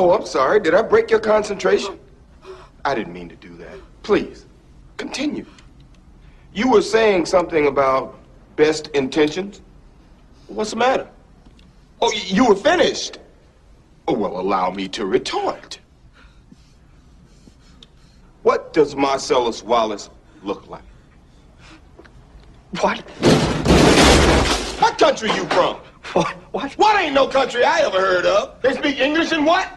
Oh, I'm sorry. Did I break your concentration? I didn't mean to do that. Please, continue. You were saying something about best intentions? What's the matter? Oh, you were finished. Oh, well, allow me to retort. What does Marcellus Wallace look like? What? What country you from? What? What? What ain't no country I ever heard of? They speak English and what?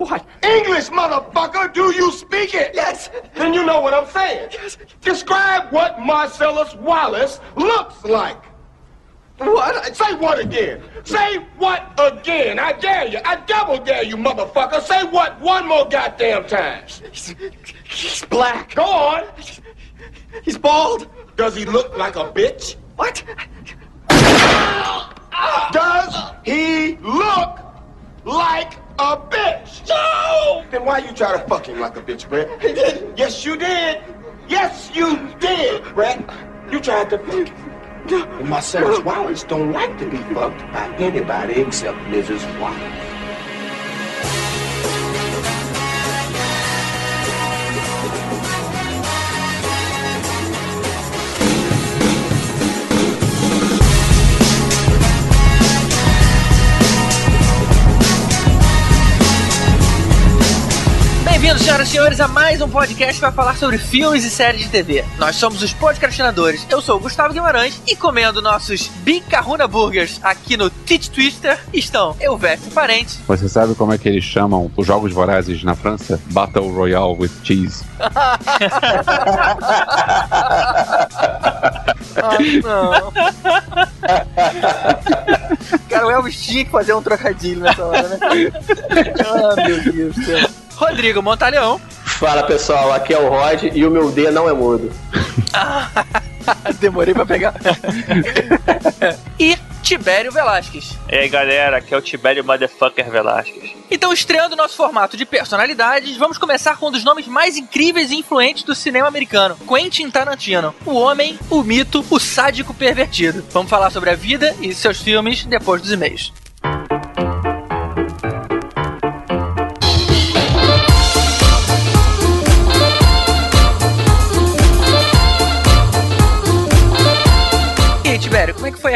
What? English, motherfucker! Do you speak it? Yes. Then you know what I'm saying. Yes. Describe what Marcellus Wallace looks like. What? Say what again? Say what again? I dare you. I double dare you, motherfucker. Say what one more goddamn time. He's, he's black. Go on. He's bald. Does he look like a bitch? What? Does he look like a bitch? No! Then why you try to fuck him like a bitch, Brett? He did. Yes, you did. Yes, you did, Brett. You tried to fuck him. And Marcellus Wallace don't like to be fucked by anybody except Mrs. Wallace. Bem-vindos, senhoras e senhores, a mais um podcast que vai falar sobre filmes e séries de TV. Nós somos os podcastinadores. Eu sou o Gustavo Guimarães e comendo nossos Bicarruna Burgers aqui no Tit Twister estão eu, Veste Parente. Você sabe como é que eles chamam os jogos vorazes na França? Battle Royale with Cheese. Ah, não. Cara, o Elvis tinha que fazer um trocadilho nessa hora, né? Ah, meu Deus do céu. Rodrigo Montalhão. Fala pessoal, aqui é o Rod e o meu D não é mudo. Demorei pra pegar. e Tibério Velasquez. E aí galera, aqui é o Tibério Motherfucker Velasquez. Então, estreando nosso formato de personalidades, vamos começar com um dos nomes mais incríveis e influentes do cinema americano, Quentin Tarantino. O homem, o mito, o sádico pervertido. Vamos falar sobre a vida e seus filmes depois dos e-mails.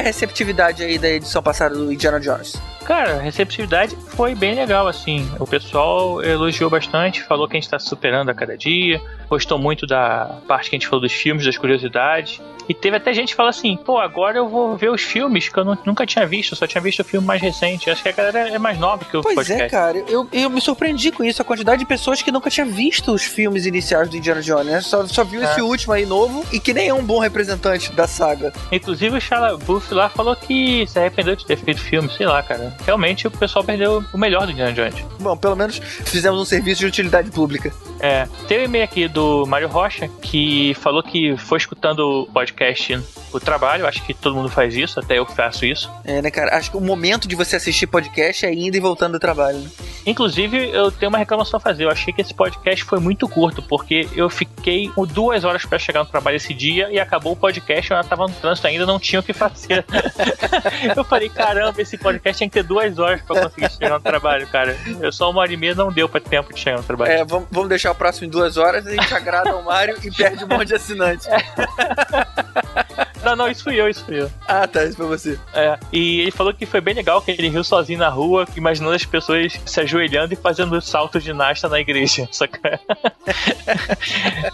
Receptividade aí da edição passada do Indiana Jones? Cara, a receptividade foi bem legal, assim. O pessoal elogiou bastante, falou que a gente tá superando a cada dia, gostou muito da parte que a gente falou dos filmes, das curiosidades. E teve até gente que falou assim, pô, agora eu vou ver os filmes que eu nu- nunca tinha visto, só tinha visto o filme mais recente. Acho que a galera é mais nova que o Pois podcast. é, cara, eu, eu me surpreendi com isso, a quantidade de pessoas que nunca tinha visto os filmes iniciais do Indiana Jones, né? Só, só viu É. esse último aí novo e que nem é um bom representante da saga. Inclusive o Shia Buff lá falou que se arrependeu de ter feito filme, sei lá, cara. Realmente o pessoal perdeu o melhor do Indiana Jones. Bom, pelo menos fizemos um serviço de utilidade pública. É, tem um e-mail aqui do Mário Rocha que falou que foi escutando o podcast o trabalho, acho que todo mundo faz isso, até eu faço isso. É, né, cara? Acho que o momento de você assistir podcast é indo e voltando do trabalho, né? Inclusive, eu tenho uma reclamação a fazer. Eu achei que esse podcast foi muito curto, porque eu fiquei com duas horas pra chegar no trabalho esse dia e acabou o podcast, eu tava no trânsito ainda, não tinha o que fazer. eu falei, caramba, esse podcast tinha que ter duas horas pra conseguir chegar no trabalho, cara. Eu só uma hora e meia não deu pra tempo de chegar no trabalho. É, vamos, vamos deixar o próximo em duas horas, a gente agrada o Mário e perde um monte de assinantes. Não, não, isso fui eu, isso fui eu. Ah, tá, isso foi você. É, e ele falou que foi bem legal, que ele riu sozinho na rua, imaginando as pessoas se ajoelhando e fazendo salto de nasta na igreja. Saca?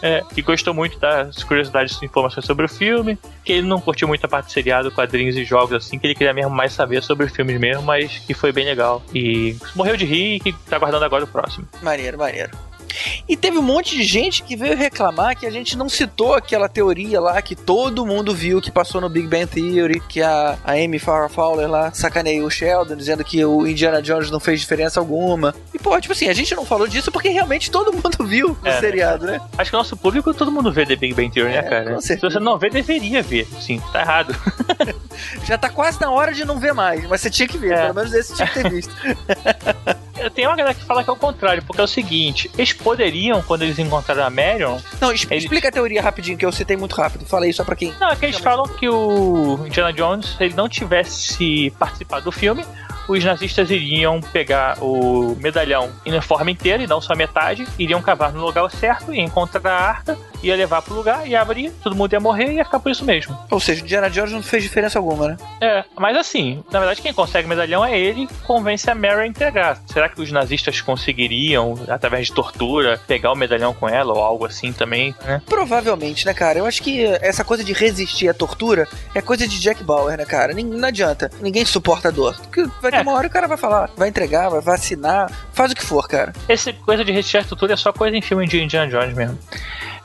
é, que gostou muito das curiosidades e informações sobre o filme, que ele não curtiu muito a parte seriado, quadrinhos e jogos, assim, que ele queria mesmo mais saber sobre os filmes mesmo, mas que foi bem legal. E morreu de rir e que tá aguardando agora o próximo. Maneiro, maneiro. E teve um monte de gente que veio reclamar que a gente não citou aquela teoria lá que todo mundo viu que passou no Big Bang Theory, que a, a Amy Farrah Fowler lá sacaneou o Sheldon, dizendo que o Indiana Jones não fez diferença alguma. E pô, tipo assim, a gente não falou disso porque realmente todo mundo viu o É, né? seriado, né? Acho que o nosso público, todo mundo vê The Big Bang Theory, É, né, cara? Se você não vê, deveria ver. Sim, tá errado. Já tá quase na hora de não ver mais, mas você tinha que ver, É. pelo menos esse tinha que ter visto. Tem uma galera que fala que é o contrário, porque é o seguinte: eles poderiam, quando eles encontraram a Marion, Não, explica a teoria rapidinho, que eu citei muito rápido. Fala aí só pra quem. Não, é que eles falam que o Indiana Jones, se ele não tivesse participado do filme, os nazistas iriam pegar o medalhão em forma inteira e não só metade, iriam cavar no lugar certo e encontrar a arca, ia levar pro lugar, ia abrir, todo mundo ia morrer e ia ficar por isso mesmo. Ou seja, o Indiana Jones não fez diferença alguma, né? É, mas assim, na verdade quem consegue o medalhão é ele, convence a Mary a entregar. Será que os nazistas conseguiriam, através de tortura, pegar o medalhão com ela ou algo assim também, né? Provavelmente, né, cara? Eu acho que essa coisa de resistir à tortura é coisa de Jack Bauer, né, cara? Não adianta. Ninguém suporta a dor. Vai ter É. uma hora o cara vai falar, vai entregar, vai vacinar, faz o que for, cara. Essa coisa de à tortura é só coisa em filme de Indiana Jones mesmo.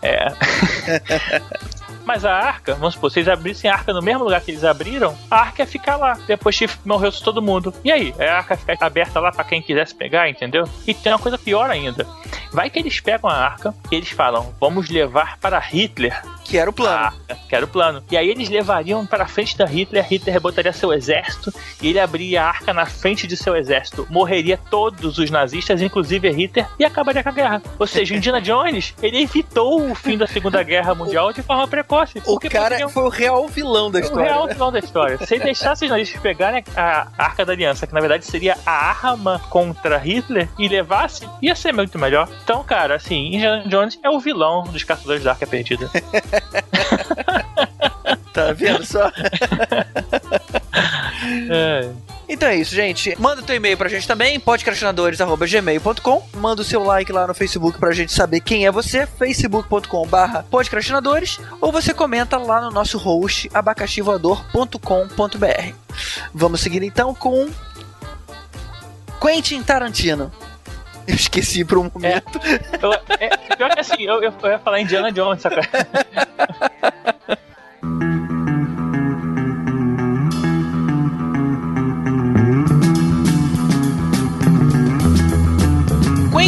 É. Mas a arca, vamos supor, se eles abrissem a arca no mesmo lugar que eles abriram, a arca ia ficar lá, depois que morreu todo mundo. E aí? A arca ia ficar aberta lá pra quem quisesse pegar, entendeu? E tem uma coisa pior ainda. Vai que eles pegam a arca e eles falam, vamos levar para Hitler Que era o plano. arca, que era o plano. E aí eles levariam para frente da Hitler, Hitler botaria seu exército e ele abriria a arca na frente de seu exército. Morreria todos os nazistas, inclusive Hitler, e acabaria com a guerra. Ou seja, o Indiana Jones, ele evitou o fim da Segunda Guerra Mundial de forma precoce. O cara poderiam- foi o real vilão da o história. real né? vilão da história. Se ele deixasse os nazistas pegarem a Arca da Aliança, que na verdade seria a arma contra Hitler, e levasse, ia ser muito melhor. Então, cara, assim, Indiana Jones é o vilão dos caçadores da Arca Perdida. Tá vendo só? É. Então é isso, gente. Manda teu e-mail pra gente também, podcastinadores.gmail.com. Manda o seu like lá no Facebook pra gente saber quem é você, facebook.com barra podcastinadores, ou você comenta lá no nosso host abacaxivoador.com.br. Vamos seguir então com Quentin Tarantino. Eu esqueci por um momento. Eu, é, pior que assim, eu, eu, eu ia falar Indiana Jones, saca?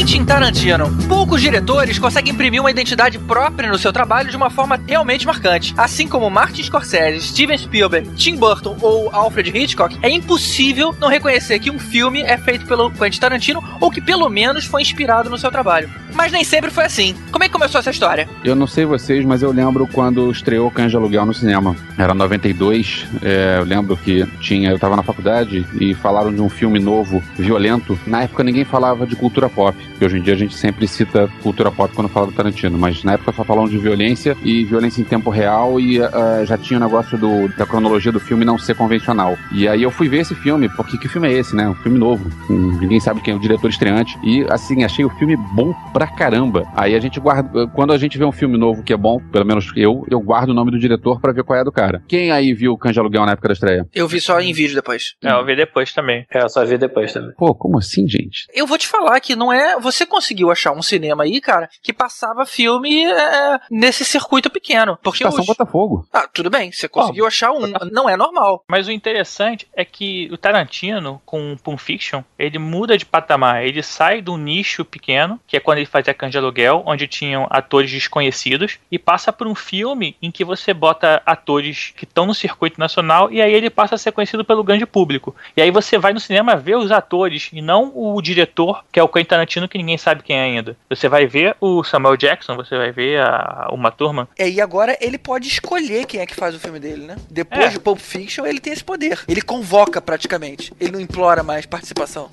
Quentin Tarantino. Poucos diretores conseguem imprimir uma identidade própria no seu trabalho de uma forma realmente marcante. Assim como Martin Scorsese, Steven Spielberg, Tim Burton ou Alfred Hitchcock, é impossível não reconhecer que um filme é feito pelo Quentin Tarantino ou que pelo menos foi inspirado no seu trabalho. Mas nem sempre foi assim. Como é que começou essa história? Eu não sei vocês, mas eu lembro quando estreou Cães de Aluguel no cinema. Era 92, é, eu lembro que tinha, eu tava na faculdade e falaram de um filme novo, violento. Na época ninguém falava de cultura pop, que hoje em dia a gente sempre cita cultura pop quando fala do Tarantino, mas na época só falavam de violência e violência em tempo real e ah, já tinha o negócio do, da cronologia do filme não ser convencional. E aí eu fui ver esse filme, porque que filme é esse, né? Um filme novo, ninguém sabe quem é o diretor estreante. E assim, achei o filme bom pra caramba. Aí a gente guarda, quando a gente vê um filme novo que é bom, pelo menos eu, eu guardo o nome do diretor pra ver qual é do cara. Quem aí viu Cães de Aluguel na época da estreia? Eu vi só em vídeo depois. É, eu vi depois também. É, eu só vi depois também. Pô, como assim, gente? Eu vou te falar que não é. Você conseguiu achar um cinema aí, cara, que passava filme é, nesse circuito pequeno. Porque Estação os... Botafogo. Ah, tudo bem, você conseguiu achar um. Não é normal. Mas o interessante é que o Tarantino, com Pulp Fiction, ele muda de patamar. Ele sai do nicho pequeno, que é quando ele fazia Cães de Aluguel, onde tinham atores desconhecidos, e passa por um filme em que você bota atores que estão no circuito nacional, e aí ele passa a ser conhecido pelo grande público. E aí você vai no cinema ver os atores, e não o diretor, que é o Quentin Tarantino, que ninguém sabe quem é ainda. Você vai ver o Samuel Jackson, você vai ver a, uma turma. É, e agora ele pode escolher quem é que faz o filme dele, né? Depois É. de Pulp Fiction, ele tem esse poder. Ele convoca praticamente. Ele não implora mais participação.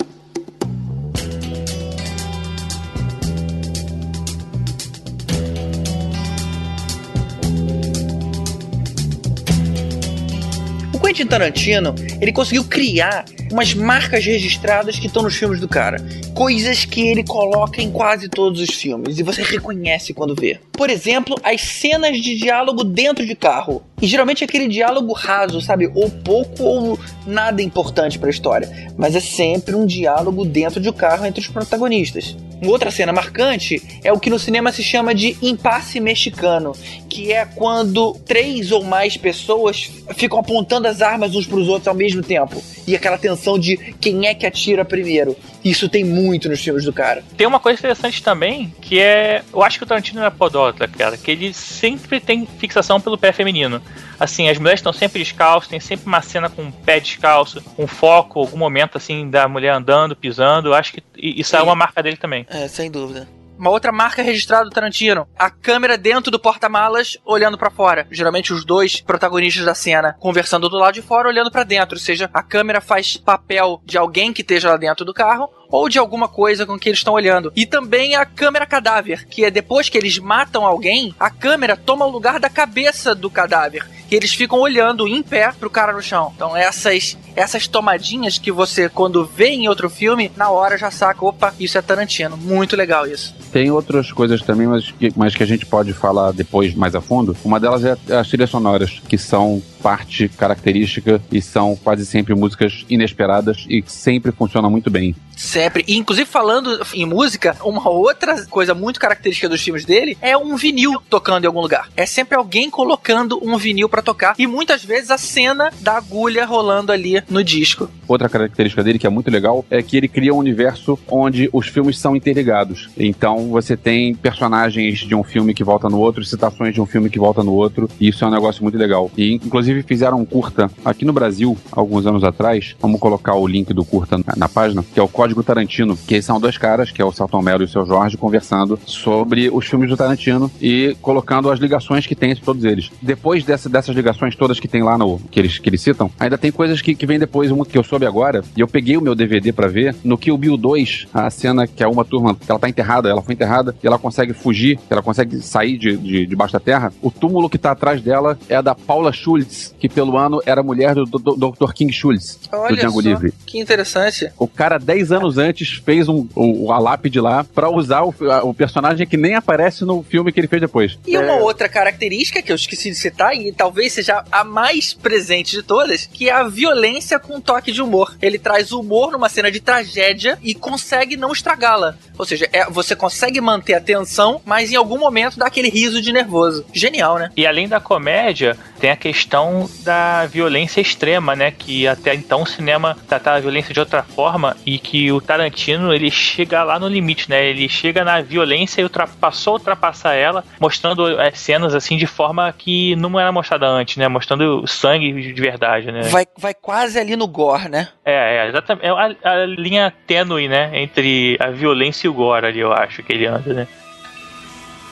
O Quentin Tarantino, ele conseguiu criar umas marcas registradas que estão nos filmes do cara. Coisas que ele coloca em quase todos os filmes e você reconhece quando vê. Por exemplo, as cenas de diálogo dentro de carro. E geralmente é aquele diálogo raso, sabe? Ou pouco ou nada importante pra história. Mas é sempre um diálogo dentro de um carro entre os protagonistas. Uma outra cena marcante é o que no cinema se chama de impasse mexicano, que é quando três ou mais pessoas ficam apontando as armas uns pros outros ao mesmo tempo. E aquela tensão de quem é que atira primeiro. Isso tem muito nos filmes do cara. Tem uma coisa interessante também, que é. Eu acho que o Tarantino é podóloga, cara, que ele sempre tem fixação pelo pé feminino. Assim, as mulheres estão sempre descalças, tem sempre uma cena com o pé descalço, um foco, algum momento assim da mulher andando, pisando. Eu acho que isso é Sim. uma marca dele também. É, sem dúvida. Uma outra marca registrada do Tarantino. A câmera dentro do porta-malas, olhando pra fora. Geralmente os dois protagonistas da cena conversando do lado de fora, olhando pra dentro. Ou seja, a câmera faz papel de alguém que esteja lá dentro do carro ou de alguma coisa com que eles estão olhando. E também a câmera cadáver, que é depois que eles matam alguém, a câmera toma o lugar da cabeça do cadáver. E eles ficam olhando em pé pro cara no chão. Então essas essas tomadinhas que você quando vê em outro filme, na hora já saca, opa, isso é Tarantino. Muito legal isso. Tem outras coisas também, mas que, mas que a gente pode falar depois mais a fundo. Uma delas é as trilhas sonoras, que são parte característica e são quase sempre músicas inesperadas e sempre funcionam muito bem. Sempre. E, inclusive, falando em música, uma outra coisa muito característica dos filmes dele é um vinil tocando em algum lugar. É sempre alguém colocando um vinil para tocar. E muitas vezes a cena da agulha rolando ali no disco. Outra característica dele que é muito legal é que ele cria um universo onde os filmes são interligados. Então você tem personagens de um filme que volta no outro, citações de um filme que volta no outro. E isso é um negócio muito legal. E, inclusive, fizeram um curta aqui no Brasil, alguns anos atrás. Vamos colocar o link do curta na, na página, que é o Código Tarantino, que são dois caras, que é o Salton Mello e o seu Jorge, conversando sobre os filmes do Tarantino e colocando as ligações que tem entre todos eles. Depois dessa, dessas ligações todas que tem lá no que eles, que eles citam, ainda tem coisas que, que vem depois, uma que eu soube agora, e eu peguei o meu DVD para ver, no Kill Bill 2, a cena que é uma turma, que ela tá enterrada, ela foi enterrada, e ela consegue fugir, ela consegue sair de, de, debaixo da terra, o túmulo que tá atrás dela é a da Paula Schultz, que pelo ano era mulher do, do, do Dr. King Schultz, Olha do Django só, Livre. que interessante. O cara, 10 anos antes, fez um, o, a lápide lá pra usar o, a- o personagem que nem aparece no filme que ele fez depois. E uma outra característica que eu esqueci de citar, e talvez seja a mais presente de todas, que é a violência com toque de humor. Ele traz humor numa cena de tragédia e consegue não estragá-la. Ou seja, é- você consegue manter a tensão, mas em algum momento dá aquele riso de nervoso. Genial, né? E além da comédia, tem a questão da violência extrema, né? Que até então o cinema tratava a violência de outra forma e que o Tarantino ele chega lá no limite, né? Ele chega na violência e ultrapassou a ultrapassar ela, mostrando as cenas assim de forma que não era mostrada antes, né? Mostrando sangue de verdade, né? Vai, vai quase ali no gore, né? É, é, exatamente. É a, a linha tênue, né? Entre a violência e o gore ali, eu acho que ele anda, né?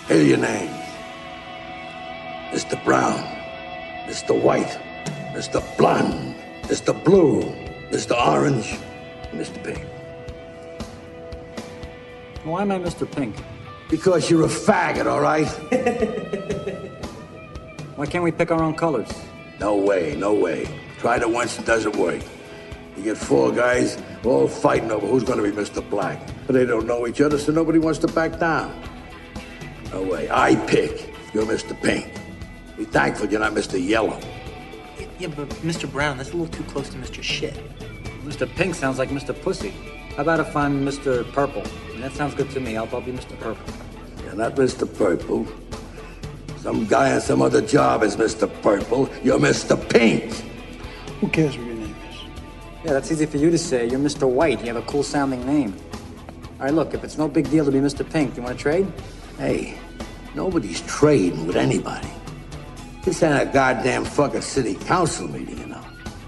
Here are your names Mr. Brown, Mr. White, Mr. Blonde, Mr. Blue, Mr. Orange, Mr. Pink. Why am I Mr. Pink? Because you're a faggot, all right? Why can't we pick our own colors? No way, no way. Tried it once, it doesn't work. You get four guys all fighting over who's going to be Mr. Black. But they don't know each other, so nobody wants to back down. No way. I pick. You're Mr. Pink. Be thankful you're not Mr. Yellow. Yeah, but Mr. Brown, that's a little too close to Mr. Shit. Mr. Pink sounds like Mr. Pussy. How about if I'm Mr. Purple? That sounds good to me. I'll, I'll be Mr. Purple. You're not Mr. Purple. Some guy on some other job is Mr. Purple. You're Mr. Pink. Who cares what your name is? Yeah, that's easy for you to say. You're Mr. White. You have a cool sounding name. All right, look, if it's no big deal to be Mr. Pink, do you want to trade? Hey, nobody's trading with anybody. This ain't a goddamn fucking city council meeting, you know.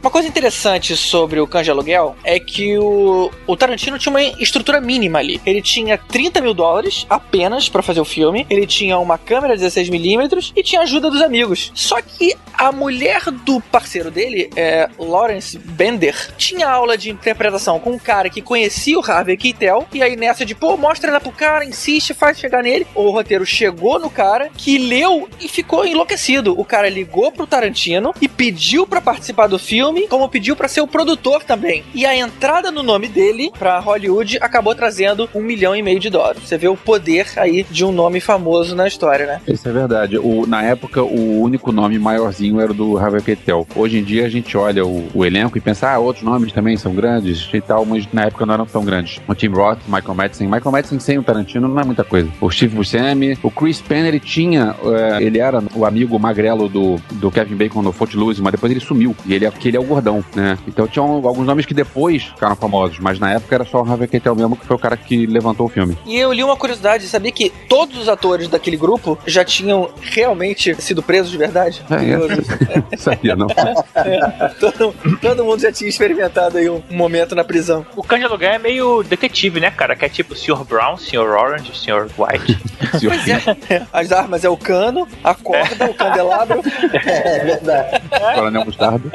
Uma coisa interessante sobre o de Aluguel é que o, o Tarantino tinha uma estrutura mínima ali. Ele tinha 30 mil dólares apenas pra fazer o filme, ele tinha uma câmera 16mm e tinha ajuda dos amigos. Só que a mulher do parceiro dele, é, Lawrence Bender, tinha aula de interpretação com um cara que conhecia o Harvey Keitel, e aí nessa de, pô, mostra ela pro cara, insiste, faz chegar nele. O roteiro chegou no cara, que leu e ficou enlouquecido. O cara ligou pro Tarantino e pediu pra participar do filme, como pediu pra ser o produtor também. E a entrada no nome dele pra Hollywood acabou trazendo um milhão e meio de dólares. Você vê o poder aí de um nome famoso na história, né? Isso é verdade. O, na época, o único nome maiorzinho era o do Harvey Keitel. Hoje em dia, a gente olha o, o elenco e pensa, ah, outros nomes também são grandes e tal, mas na época não eram tão grandes. O Tim Roth, Michael Madsen. Michael Madsen sem o Tarantino não é muita coisa. O Steve Buscemi, o Chris Penn, ele tinha, eh, ele era o amigo magrelo do, do Kevin Bacon no Footloose, mas depois ele sumiu. E ele é, que ele é o gordão, né? Então tinham alguns nomes que depois ficaram famosos, mas na época era só o Harvey Keitel mesmo, que foi o cara que levantou o filme. E eu li uma curiosidade, sabia que todos os atores daquele grupo já tinham realmente sido presos de verdade? É, é. Sabia, não. todo, todo mundo já tinha experimentado aí um, um momento na prisão. O de aluguel é meio detetive, né, cara? Que é tipo Sr. Brown, Sr. Orange, Sr. White. Pois é. As armas é o cano, a corda, o candelabro. É verdade. Coronel Mostarda.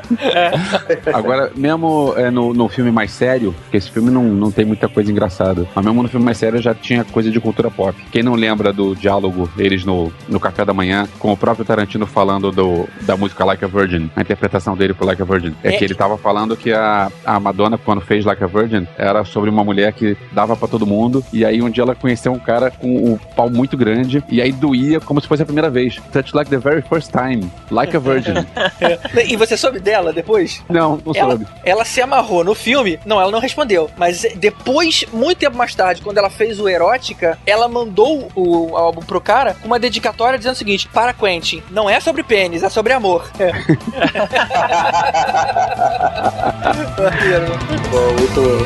Agora, mesmo é, no, no filme mais sério, porque esse filme não, não tem muita coisa engraçada, mas mesmo no filme mais sério já tinha coisa de cultura pop. Quem não lembra do diálogo deles no, no café da manhã, com o próprio Tarantino falando do, da música Like a Virgin, a interpretação dele por Like a Virgin, é, É. que ele tava falando que a, a Madonna, quando fez Like a Virgin, era sobre uma mulher que dava pra todo mundo, e aí um dia ela conheceu um cara com o pau muito grande, e aí doía como se fosse a primeira vez. Touch like the very first time, like a virgin. E você soube dela depois? Não, não Ela, soube. ela se amarrou no filme. Não, ela não respondeu. Mas depois, muito tempo mais tarde, quando ela fez o Erótica, ela mandou o álbum pro cara com uma dedicatória dizendo o seguinte: Para Quentin, não é sobre pênis, é sobre amor. Né? Bom, muito.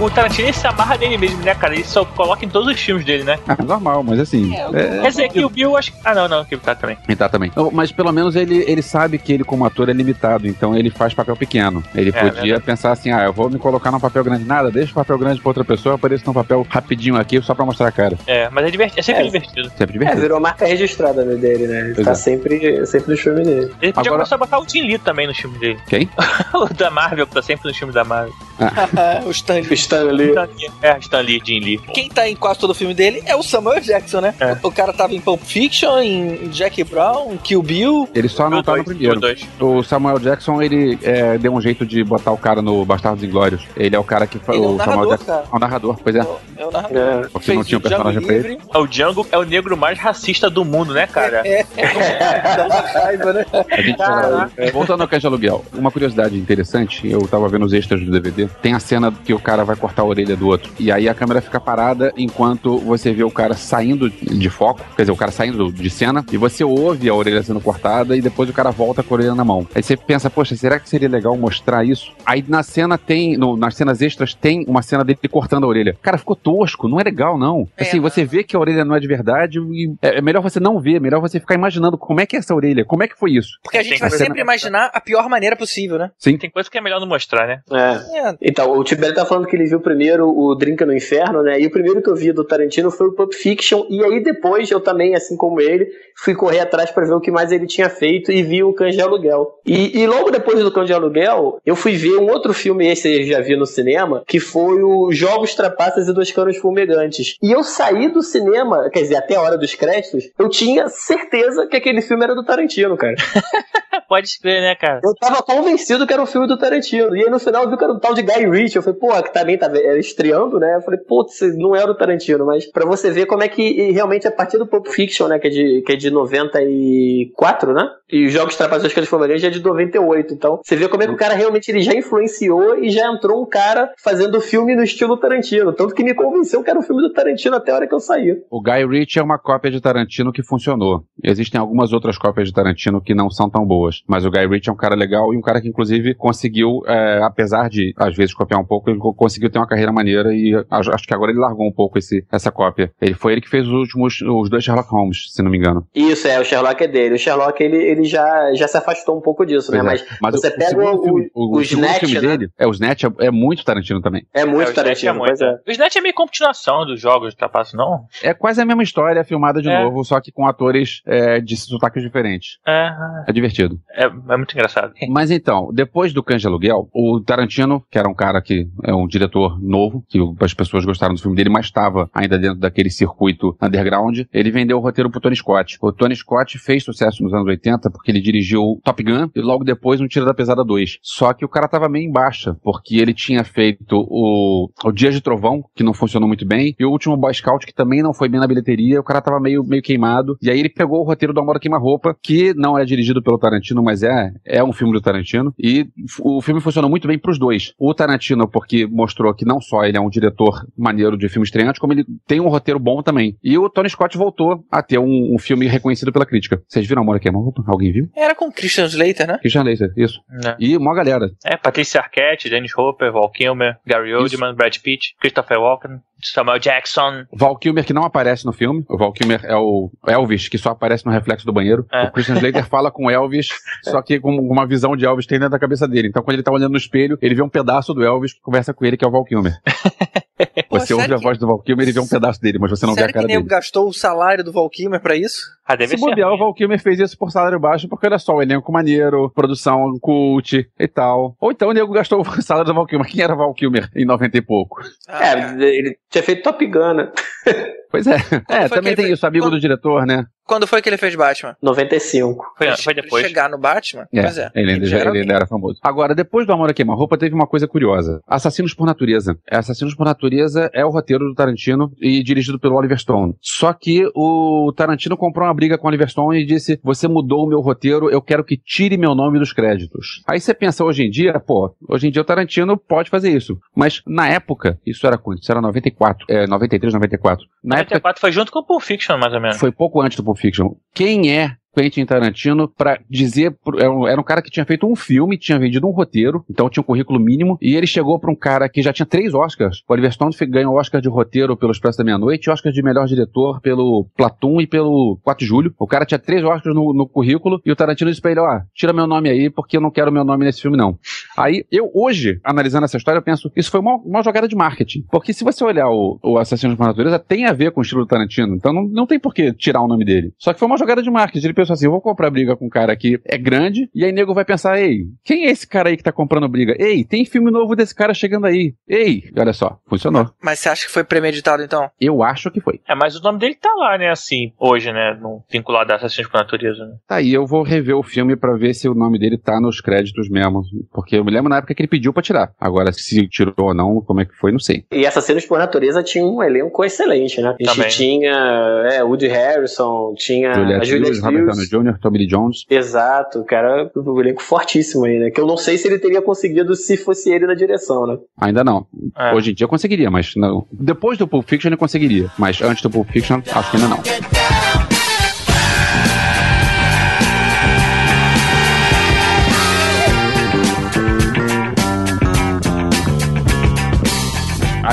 O Tarantino ele se amarra nele mesmo, né, cara? Ele só coloca em todos os filmes dele, né? Ah, normal, mas assim. é- Quer dizer, que o Bill, acho que. Ah, não, não, que tá também. Ele tá também. Não, Mas pelo menos ele, ele sabe que ele, como ator, é limitado, então ele faz papel pequeno. Ele podia verdade. pensar assim: ah, eu vou me colocar num papel grande. Nada, deixa o papel grande pra outra pessoa, eu apareço num papel rapidinho aqui só pra mostrar a cara. É, mas é, divertido, é sempre É. divertido. Sempre É, divertido. virou marca registrada né, dele, né? Ele Pois tá é. sempre, sempre no filme dele. Ele podia Agora- começar a botar o Jim Lee também no filme dele. Quem? o da Marvel, que tá sempre no filme da Marvel. o Stanley. Stan Lee. Stan Lee. É, Stan Lee, Jim Lee. Quem tá em quase todo o filme dele é o Samuel Jackson, né? É. O, o cara tava em Pulp Fiction, em Jackie Brown, em Kill Bill. Ele só não tá no primeiro. Dois. O Samuel Jackson, ele é, deu um jeito de botar o cara no Bastardos Inglórios. Ele é o cara que Ele é o Samuel narrador, Jackson. cara. É o narrador, pois é. É o narrador. É. Porque não Fez tinha um o Django personagem pra ele. Livre. O Django é o negro mais racista do mundo, né, cara? É, dá uma raiva, né? A gente, Caraca. voltando ao caixa de aluguel, uma curiosidade interessante, eu tava vendo os extras do DVD, tem a cena que o cara vai cortar a orelha do outro, e aí a câmera fica parada enquanto você vê o cara saindo de foco, quer dizer, o cara saindo de cena, e você ouve a orelha sendo cortada, e depois o cara volta com a orelha na mão. Aí você pensa, poxa, será que seria legal mostrar isso? Aí na cena tem, no- nas cenas extras tem uma cena dele cortando a orelha. Cara, ficou tosco, não é legal não. É, Assim, você vê que a orelha não é de verdade, e é é melhor você não ver, melhor você ficar imaginando como é que é essa orelha, como é que foi isso. Porque a gente Tem vai sempre imaginar a pior maneira possível, né? Sim. Tem coisa que é melhor não mostrar, né? É. É, Então, o Tibério tá falando que ele viu primeiro o Drinka no Inferno, né? E o primeiro que eu vi do Tarantino foi o Pulp Fiction. E aí depois eu também, assim como ele, fui correr atrás pra ver o que mais ele tinha feito e vi o Cães de Aluguel. E, e logo depois do Cães de Aluguel, eu fui ver um outro filme, esse eu já vi no cinema, que foi o Jogos Trapaças e Dois Canos Fumegantes. E eu saí do cinema, quer dizer, até a hora dos créditos, eu tinha certeza que aquele filme era do Tarantino, cara. Pode escrever, né, cara? Eu tava convencido que era um filme do Tarantino. E aí no final eu vi que era um tal de Guy Ritchie. Eu falei, pô, que tava era estreando, né? Eu falei, putz, não era o Tarantino. Mas pra você ver como é que realmente a partir do Pulp Fiction, né? Que é de, que é de 94, né? E os Jogos Trapações que eles foram já é de 98. Então você vê como é que o cara realmente ele já influenciou e já entrou um cara fazendo filme no estilo Tarantino. Tanto que me convenceu que era um filme do Tarantino até a hora que eu saí. O Guy Ritchie é uma cópia de Tarantino que funcionou. Existem algumas outras cópias de Tarantino que não são tão boas. Mas o Guy Ritchie é um cara legal e um cara que, inclusive, conseguiu, é, apesar de, às vezes, copiar um pouco, ele co- conseguiu ter uma carreira maneira e acho acho que agora ele largou um pouco esse, essa cópia. Ele foi ele que fez os últimos, os dois Sherlock Holmes, se não me engano. Isso, é, o Sherlock é dele. O Sherlock, ele, ele já, já se afastou um pouco disso, né? Pois é. Mas, você o, pega o, filme, o, o o Snatch, filme né? dele, é, o Snatch é, é muito Tarantino também. É muito É, o Snatch Tarantino, é muito, é. né? O Snatch é meio continuação dos jogos de trapaço, não? É quase a mesma história, filmada de É. novo, só que com atores é, de sotaques diferentes. É, É divertido. é, é muito engraçado. Mas então, depois do Cães de Aluguel, o Tarantino, que era um cara que é um diretor novo, que as pessoas gostaram do filme dele, mas estava ainda dentro daquele circuito underground, ele vendeu o roteiro pro Tony Scott. O Tony Scott fez sucesso nos anos 80 porque ele dirigiu Top Gun e logo depois um Tira da Pesada 2. Só que o cara tava meio em baixa, porque ele tinha feito o, o Dias de Trovão, que não funcionou muito bem, e o último Boy Scout, que também não foi bem na bilheteria, o cara tava meio, meio queimado. E aí ele pegou o roteiro do Amor Queima-Roupa, que não é dirigido pelo Tarantino, mas é, é um filme do Tarantino. E o filme funcionou muito bem pros dois. O Tarantino, porque mostrou que não só ele é um diretor maneiro de filmes estreantes, como ele tem um roteiro bom também. E o Tony Scott voltou a ter um, um filme reconhecido pela crítica. Vocês viram Amor Queima-Roupa? Alguém viu? Era com Christian Slater, né? Christian Slater, isso. É. E uma galera. É, Patrícia Arquette, Dennis Hopper, Val Kilmer, Gary Oldman, Brad Pitt, Christopher Walken, Samuel Jackson. Val Kilmer que não aparece no filme. O Val Kilmer é o Elvis, que só aparece no reflexo do banheiro. É. O Christian Slater fala com Elvis, só que com uma visão de Elvis tem dentro da cabeça dele. Então quando ele tá olhando no espelho, ele vê um pedaço do Elvis que conversa com ele, que é o Val Kilmer. Você ouve sério a voz do Val Kilmer e vê um pedaço dele, mas você não vê Será a cara que nego dele. gastou o salário do Val Kilmer pra isso? Ah, deve Se ser. bobear, o Val Kilmer fez isso por salário baixo, porque olha só, o elenco maneiro, produção cult e tal. Ou então o nego gastou o salário do Val Kilmer. Quem era Val Kilmer em 90 e pouco? Ah, É, ele tinha feito Top Gun, né? Pois é. É, foi também que tem ele isso, amigo fez? do diretor, né? Quando foi que ele fez Batman? 95. Foi, Pra foi depois. chegar no Batman? É, Pois é. ele, ainda, já já- era ele ainda era famoso. Agora, depois do Amor a Queima-Roupa, teve uma coisa curiosa. Assassinos por Natureza. Assassinos por Natureza é o roteiro do Tarantino e dirigido pelo Oliver Stone. Só que o Tarantino comprou uma briga com o Oliver Stone e disse, você mudou o meu roteiro, eu quero que tire meu nome dos créditos. Aí você pensa, hoje em dia, pô, hoje em dia o Tarantino pode fazer isso. Mas na época, isso era quanto? Isso era 94, é, 93, 94. Na época 94 foi junto com o Pulp Fiction, mais ou menos. foi pouco antes do Pulp Fiction. Quem é Quentin Tarantino pra dizer. pro- Era um, cara que tinha feito um filme, tinha vendido um roteiro, então tinha um currículo mínimo, e ele chegou pra um cara que já tinha três Oscars. O Oliver Stone ganhou Oscar de roteiro pelo Expresso da Meia-Noite, Oscar de melhor diretor pelo Platum e pelo 4 de Julho. O cara tinha três Oscars no, no currículo, e o Tarantino disse pra ele: Ó, tira meu nome aí, porque eu não quero meu nome nesse filme, não. Aí, eu hoje, analisando essa história, eu penso, isso foi uma, uma jogada de marketing. Porque se você olhar o, o Assassino por Natureza, tem a ver com o estilo do Tarantino. Então não, não tem por que tirar o nome dele. Só que foi uma jogada de marketing. Ele pensou assim: eu vou comprar briga com um cara que é grande, e aí nego vai pensar: ei, quem é esse cara aí que tá comprando briga? Ei, tem filme novo desse cara chegando aí. Ei, olha só, funcionou. Mas você acha que foi premeditado então? Eu acho que foi. É, mas o nome dele tá lá, né, assim, hoje, né, no vinculado a Assassinos por Natureza, né? Tá aí, eu vou rever o filme pra ver se o nome dele tá nos créditos mesmo. Porque eu me lembro na época que ele pediu pra tirar. Agora, se tirou ou não, como é que foi, não sei. E Assassinos por Natureza tinha um elenco excelente, né? A Também. gente tinha é, Woody Harrison, tinha a Juliette Lewis, Robert Lewis. Downey Jr., Tommy Lee Jones. Exato, cara, um elenco fortíssimo aí, né? Que eu não sei se ele teria conseguido se fosse ele na direção, né? Ainda não. É. Hoje em dia eu conseguiria, mas não. Depois do Pulp Fiction ele conseguiria. Mas antes do Pulp Fiction, acho que ainda não.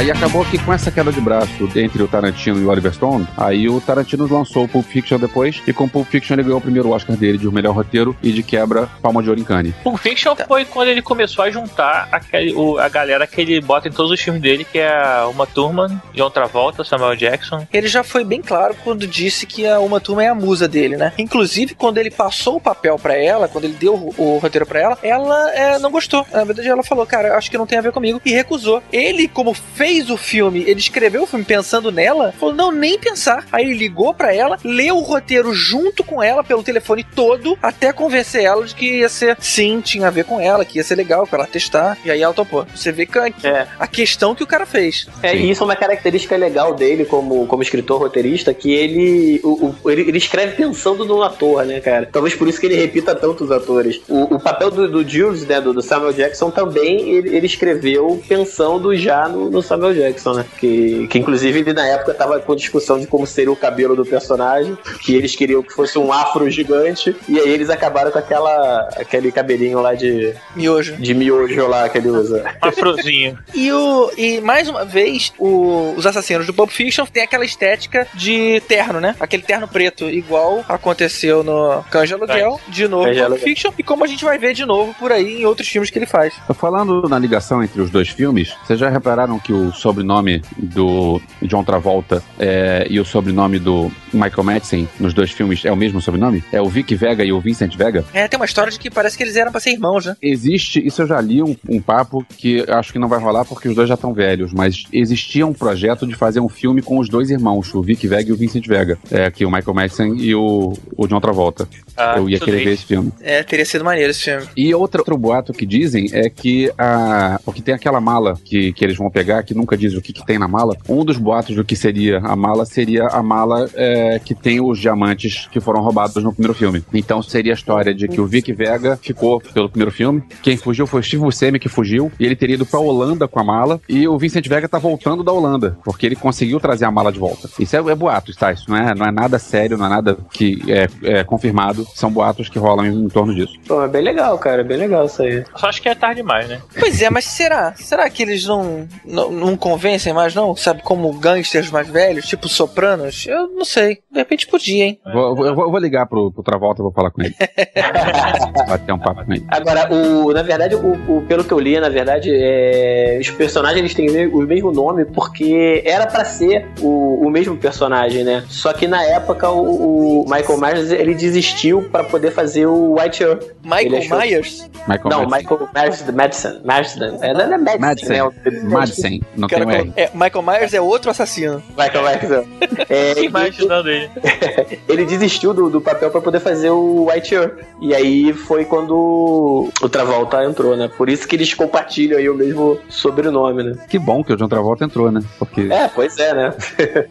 Aí acabou que com essa queda de braço entre o Tarantino e o Oliver Stone, aí o Tarantino lançou o Pulp Fiction depois, e com o Pulp Fiction ele ganhou o primeiro Oscar dele de melhor roteiro e de quebra Palma de Ouro em Cannes. Pulp Fiction foi quando ele começou a juntar aquele, o- a galera que ele bota em todos os filmes dele, que é a Uma Thurman, John Travolta, Samuel Jackson. Ele já foi bem claro quando disse que a Uma Turma é a musa dele, né? Inclusive, quando ele passou o papel pra ela, quando ele deu o, o roteiro pra ela, ela é, não gostou. Na verdade, ela falou, cara, acho que não tem a ver comigo, e recusou. Ele, como fez o filme, ele escreveu o filme pensando nela, falou, não, nem pensar. Aí ele ligou pra ela, leu o roteiro junto com ela, pelo telefone todo, até convencer ela de que ia ser, sim, tinha a ver com ela, que ia ser legal pra ela testar. E aí ela topou. Você vê que a, É. a questão que o cara fez. É, e isso é uma característica legal dele como, como escritor roteirista, que ele, o, o- ele, ele escreve pensando no ator, né, cara? Talvez por isso que ele repita tantos atores. O, o papel do, do Jules, né, do, do Samuel Jackson, também ele, ele escreveu pensando já no, no Samuel Jackson, né? Que, que inclusive ele na época tava com discussão de como seria o cabelo do personagem, que eles queriam que fosse um afro gigante, e aí eles acabaram com aquela, aquele cabelinho lá de, Miojo. de miojo lá que ele usa. Afrozinho. E, o, e mais uma vez, o- os assassinos do Pulp Fiction tem aquela estética de terno, né? Aquele terno preto, igual aconteceu no Canja Aluguel, de novo Canja no Pulp. Fiction, e como a gente vai ver de novo por aí em outros filmes que ele faz. Falando na ligação entre os dois filmes, vocês já repararam que o sobrenome do John Travolta é, e o sobrenome do Michael Madsen nos dois filmes é o mesmo sobrenome? É o Vic Vega e o Vincent Vega? É, tem uma história de que parece que eles eram pra ser irmãos, né? Existe, isso eu já li um, um papo que acho que não vai rolar porque os dois já estão velhos, mas existia um projeto de fazer um filme com os dois irmãos, o Vic Vega e o Vincent Vega, é, que o Michael Madsen e o, o John Travolta. Ah, eu ia querer late. ver esse filme. É, teria sido maneiro esse filme. E outro, outro boato que dizem é que a. Porque tem aquela mala que, que eles vão pegar, que nunca diz o que, que tem na mala. Um dos boatos do que seria a mala seria a mala é, que tem os diamantes que foram roubados no primeiro filme. Então seria a história de que o Vic Vega ficou pelo primeiro filme, quem fugiu foi o Steve Buscemi que fugiu, e ele teria ido pra Holanda com a mala, e o Vincent Vega tá voltando da Holanda, porque ele conseguiu trazer a mala de volta. Isso é, é boato, tá? Isso não é, não é nada sério, não é nada que é, é confirmado, são boatos que rolam em, em torno disso. Pô, é bem legal, cara. É bem legal isso aí. Só acho que é tarde demais, né? Pois é, mas será? Será que eles não, não, não convencem mais, não? Sabe, como gangsters mais velhos, tipo Sopranos? Eu não sei. De repente podia, hein? Vou, vou- eu vou, eu vou ligar pro, pro Travolta, vou falar com ele. Bater um papo com ele. Agora, o, na verdade, o, o- pelo que eu li, na verdade, é, os personagens eles têm o mesmo nome porque era pra ser o, o mesmo personagem, né? Só que na época o, o Michael Myers ele desistiu pra poder fazer o White. Ele Michael achou- Myers? Michael Não, Madsen. Michael Myers Madison. Madison. É, não é Madison, Madsen. né? O- Madsen. Não tem um R. é, Michael Myers é outro assassino. Michael Myers. É, imaginando ele. ele desistiu do, do papel pra poder fazer o White Earp. E aí foi quando o Travolta entrou, né? Por isso que eles compartilham aí o mesmo sobrenome, né? Que bom que o John Travolta entrou, né? Porque. É, pois é, né?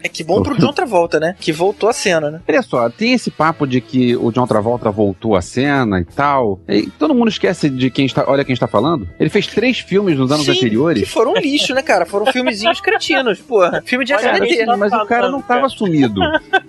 É que bom pro John Travolta, né? Que voltou à cena, né? Olha só, tem esse papo de que o John Travolta voltou à cena e tal. E todo mundo esquece de quem está. Olha quem está falando. Ele fez três filmes nos anos Sim, anteriores. Que foram um lixo, né, cara? Foram filmezinhos cretinos, porra. Filme de Olha, SBT. Mas o cara não tava sumido.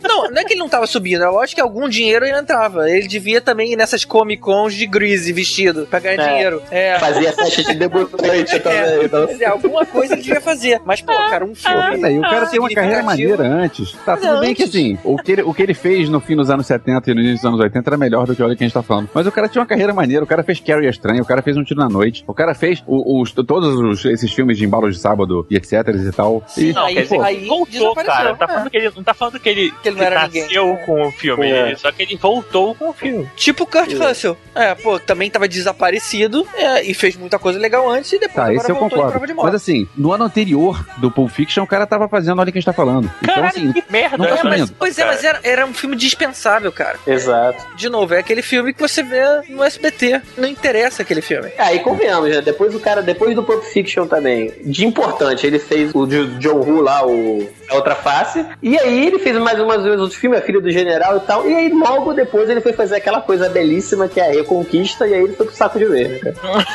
Não, não é que ele não tava subindo. É lógico que algum dinheiro ele entrava. Ele devia também ir nessas Comic Cons de Greasy vestido pra ganhar É. dinheiro. É. Fazia festa de debutante também. Então, Quer dizer, alguma coisa ele devia fazer. Mas, pô, cara, um filme. Aí, o cara tem uma carreira maneira antes. Tá tudo bem que assim, o que, ele, o que ele fez no fim dos anos 70 e no início dos anos 80 era melhor do que olha quem a gente tá falando. Mas o cara tinha uma carreira maneira, o cara fez Carrie a Estranha, o cara fez Um Tiro na Noite, o cara fez o- os, todos os- esses filmes de embalos de sábado e etc e tal. E, Não, Aí- quer dizer, aí voltou, desapareceu, cara. Tá é. falando que ele, não tá falando que ele, Que ele não era ninguém. nasceu com o filme, É. só que ele voltou com o filme. Tipo o Kurt Russell. É, pô, também tava desaparecido é, e fez muita coisa legal antes e depois Tá, agora esse eu voltou em concordo. prova de morte. Mas assim, no ano anterior do Pulp Fiction, o cara tava fazendo olha quem está falando. Então, Caralho, assim, que merda. não tá É, mas, pois é, mas era, era um filme dispensável, cara. Exato. De novo, é aquele filme que você vê no SBT. Não interessa aquele filme. Aí convenhamos, né? Depois o cara, depois do Pulp Fiction também, de importante, ele fez o de John Woo lá, o A Outra Face. E aí ele fez mais umas vezes outros filmes, A Filha do General e tal. E aí logo depois ele foi fazer aquela coisa belíssima que é a Reconquista. E aí ele foi pro saco de ver, cara?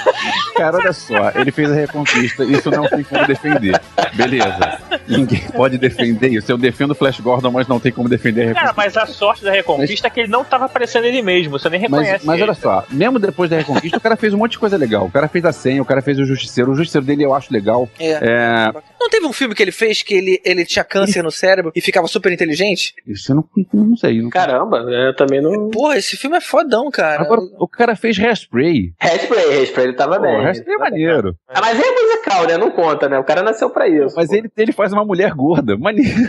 Cara, olha só, ele fez a reconquista, isso não tem como defender. Beleza. Ninguém pode defender isso. Eu defendo o Flash Gordon, mas não tem como defender a Cara, reconquista. mas a sorte da Reconquista é que ele não tava aparecendo ele mesmo, você nem reconhece. Mas, mas olha só, mesmo depois da Reconquista, o cara fez um monte de coisa legal. O cara fez a senha, o cara fez o Justiceiro. O Justiceiro dele eu acho legal. É. É, Não teve um filme que ele fez que ele, ele tinha câncer no cérebro e ficava super inteligente? isso eu não, não sei. Não... Caramba, eu também não. Porra, esse filme é fodão, cara. Agora, o cara fez Hairspray. Hairspray, Hairspray, ele tava Pô, bem. Hairspray é maneiro. Ah, mas é musical, né? Não conta, né? O cara nasceu pra isso. Mas ele, ele faz uma mulher gorda. Maneiro.